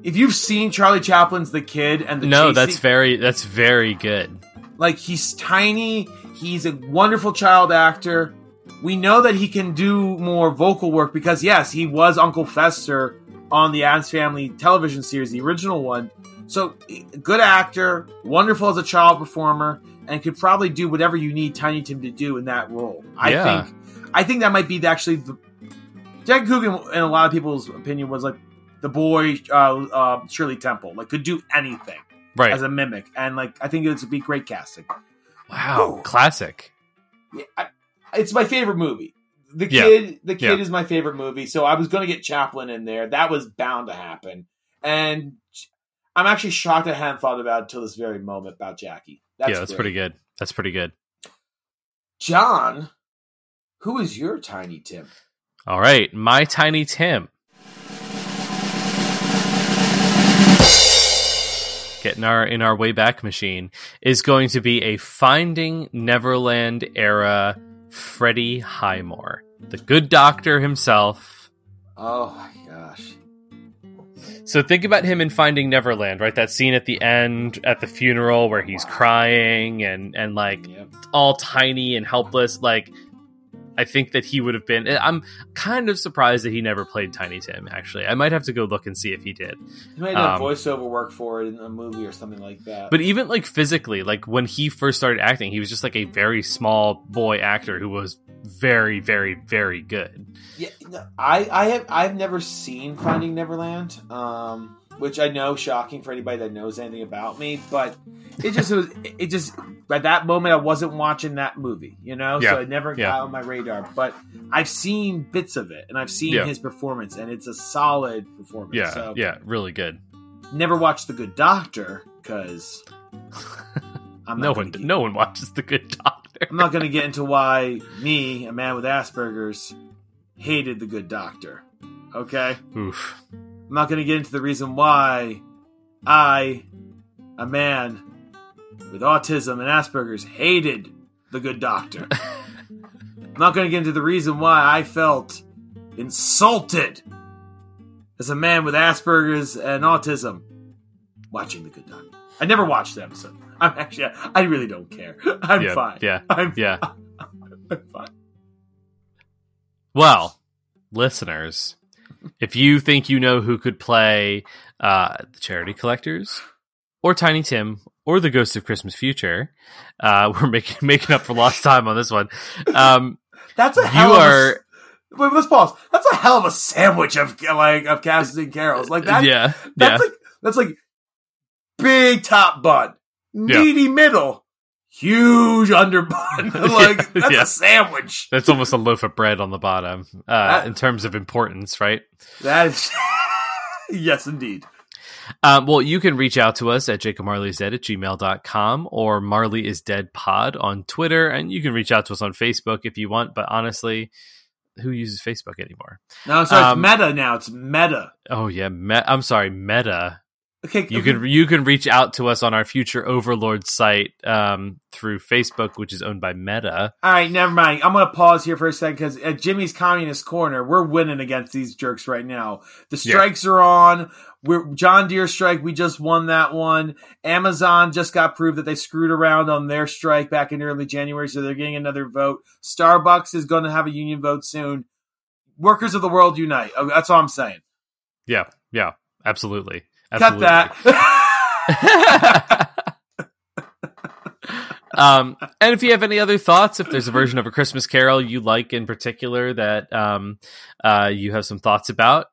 If you've seen Charlie Chaplin's The Kid and the No, chase that's very that's very good. like he's tiny. He's a wonderful child actor. We know that he can do more vocal work because yes, he was Uncle Fester on the Addams Family television series, the original one. So good actor, wonderful as a child performer, and could probably do whatever you need Tiny Tim to do in that role. I Yeah. think I think that might be the, actually the Jack Coogan, in a lot of people's opinion, was like the boy uh, uh, Shirley Temple, like could do anything Right. as a mimic, and like I think it would be great casting. wow. Classic. Yeah, I, it's my favorite movie. The Yeah. kid, the kid Yeah. is my favorite movie. So I was going to get Chaplin in there. That was bound to happen, and I'm actually shocked I hadn't thought about it until this very moment about Jackie. That's yeah, that's pretty good. That's pretty good. John, who is your Tiny Tim? All right, my tiny Tim. Getting our in our way back machine is going to be a Finding Neverland era Freddie Highmore, the good doctor himself. Oh my gosh, So think about him in Finding Neverland, right? That scene at the end at the funeral where he's crying and and like yep. all tiny and helpless. Like, I think that he would have been. I'm kind of surprised that he never played Tiny Tim. Actually, I might have to go look and see if he did. He might have Um, voiceover work for it in a movie or something like that. But even like physically, like when he first started acting, he was just like a very small boy actor who was very, very, very good. Yeah, no, I I have I've never seen Finding Neverland, um, which I know shocking for anybody that knows anything about me, but it just was it just at that moment I wasn't watching that movie, you know, Yeah, so it never yeah. got on my radar. But I've seen bits of it and I've seen Yeah. his performance, and it's a solid performance. Yeah, so yeah, really good. never watched The Good Doctor because I'm no one, get- no one watches The Good Doctor. I'm not going to get into why me, a man with Asperger's, hated The Good Doctor. Okay. Oof. I'm not going to get into the reason why I, a man with autism and Asperger's, hated the good doctor. I'm not going to get into the reason why I felt insulted as a man with Asperger's and autism watching the good doctor. I never watched the episode. I'm actually, I really don't care. I'm Yeah, fine. yeah, I'm, Yeah. I'm fine. Well, listeners, if you think you know who could play uh, the Charity Collectors, or Tiny Tim, or the Ghost of Christmas Future, uh, we're making making up for lost time on this one. Um, That's a you hell of a, are, Wait, let's pause. That's a hell of a sandwich of like of casting carols. Like that. yeah, yeah, That's like that's like big top bun, meaty middle, huge underbun. like that's Yeah. a sandwich. that's almost a loaf of bread on the bottom uh, That- in terms of importance, right? That is yes, indeed. Um, well, you can reach out to us at jacobmarleyisdead at gmail.com or Marley is Dead Pod on Twitter. And you can reach out to us on Facebook if you want. But honestly, who uses Facebook anymore? No, so Um, it's meta now. It's meta. Oh, yeah. Me- I'm sorry, Meta. Okay, You can you can reach out to us on our future Overlord site um, through Facebook, which is owned by Meta. All right, never mind. I'm going to pause here for a second because at Jimmy's Communist Corner, we're winning against these jerks right now. The Yeah. strikes are on. We're John Deere strike. We just won that one. Amazon just got proved that they screwed around on their strike back in early January, so they're getting another vote. Starbucks is going to have a union vote soon. Workers of the world unite. Oh, That's all I'm saying. Yeah, yeah, absolutely. Cut that. um, and if you have any other thoughts, if there's a version of a Christmas Carol you like in particular that um, uh, you have some thoughts about,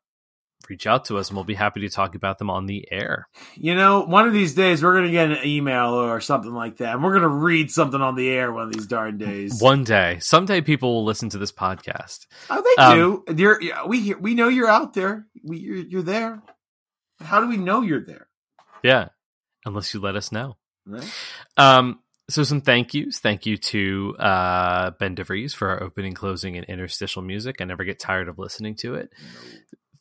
reach out to us and we'll be happy to talk about them on the air. you know, one of these days we're going to get an email or something like that, and we're going to read something on the air one of these darn days. One day, someday, people will listen to this podcast. Oh, they Um, do. You're, we we know you're out there. We, you're, you're there. How do we know you're there? Yeah, unless you let us know. Right? Um, so some thank yous. Thank you to uh, Ben DeVries for our opening, closing, and interstitial music. I never get tired of listening to it.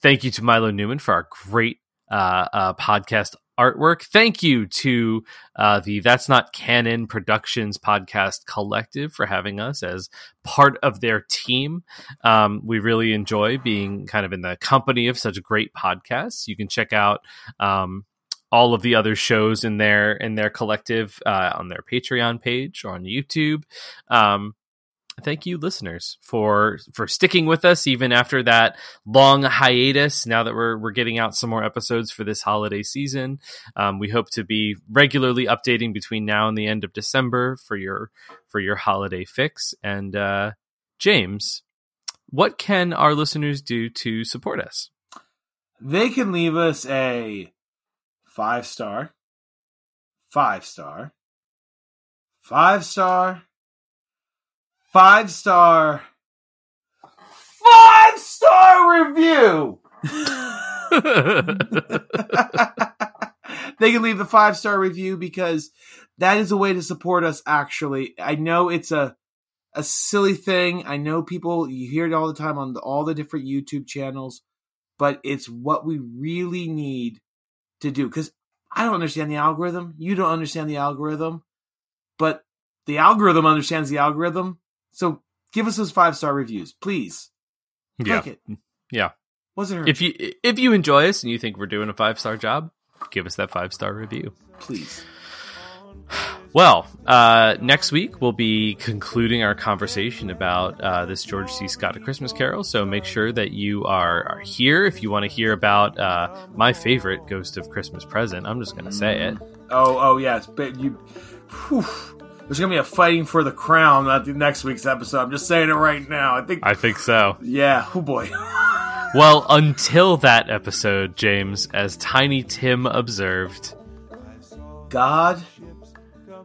Thank you to Milo Newman for our great uh, uh, podcast artwork. Thank you to uh, the That's Not Canon Productions podcast collective for having us as part of their team. Um, we really enjoy being kind of in the company of such great podcasts. You can check out um, all of the other shows in their in their collective uh, on their Patreon page or on YouTube. Um, thank you listeners for for sticking with us even after that long hiatus. Now that we're we're getting out some more episodes for this holiday season um, we hope to be regularly updating between now and the end of december for your for your holiday fix. And uh, james what can our listeners do to support us? They can leave us a five star, five star, five star, five star, five star review. they can leave the five star review because that is a way to support us actually. I know it's a a silly thing. I know people you hear it all the time on the, all the different youtube channels but it's what we really need to do. Because i don't understand the algorithm. You don't understand the algorithm but the algorithm understands the algorithm so give us those five star reviews please yeah it yeah wasn't her if you if you enjoy us and you think we're doing a five star job give us that five star review please Well, uh, next week we'll be concluding our conversation about uh, this George C. Scott A Christmas Carol. So make sure that you are, are here if you want to hear about uh, my favorite Ghost of Christmas Present. I'm just going to say it. Oh, oh yes, but you. Whew, there's gonna be a fighting for the crown at the next week's episode. I'm just saying it right now. I think. I think so. yeah. Oh boy. Well, until that episode, James, as Tiny Tim observed, God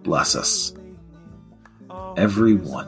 bless us, everyone.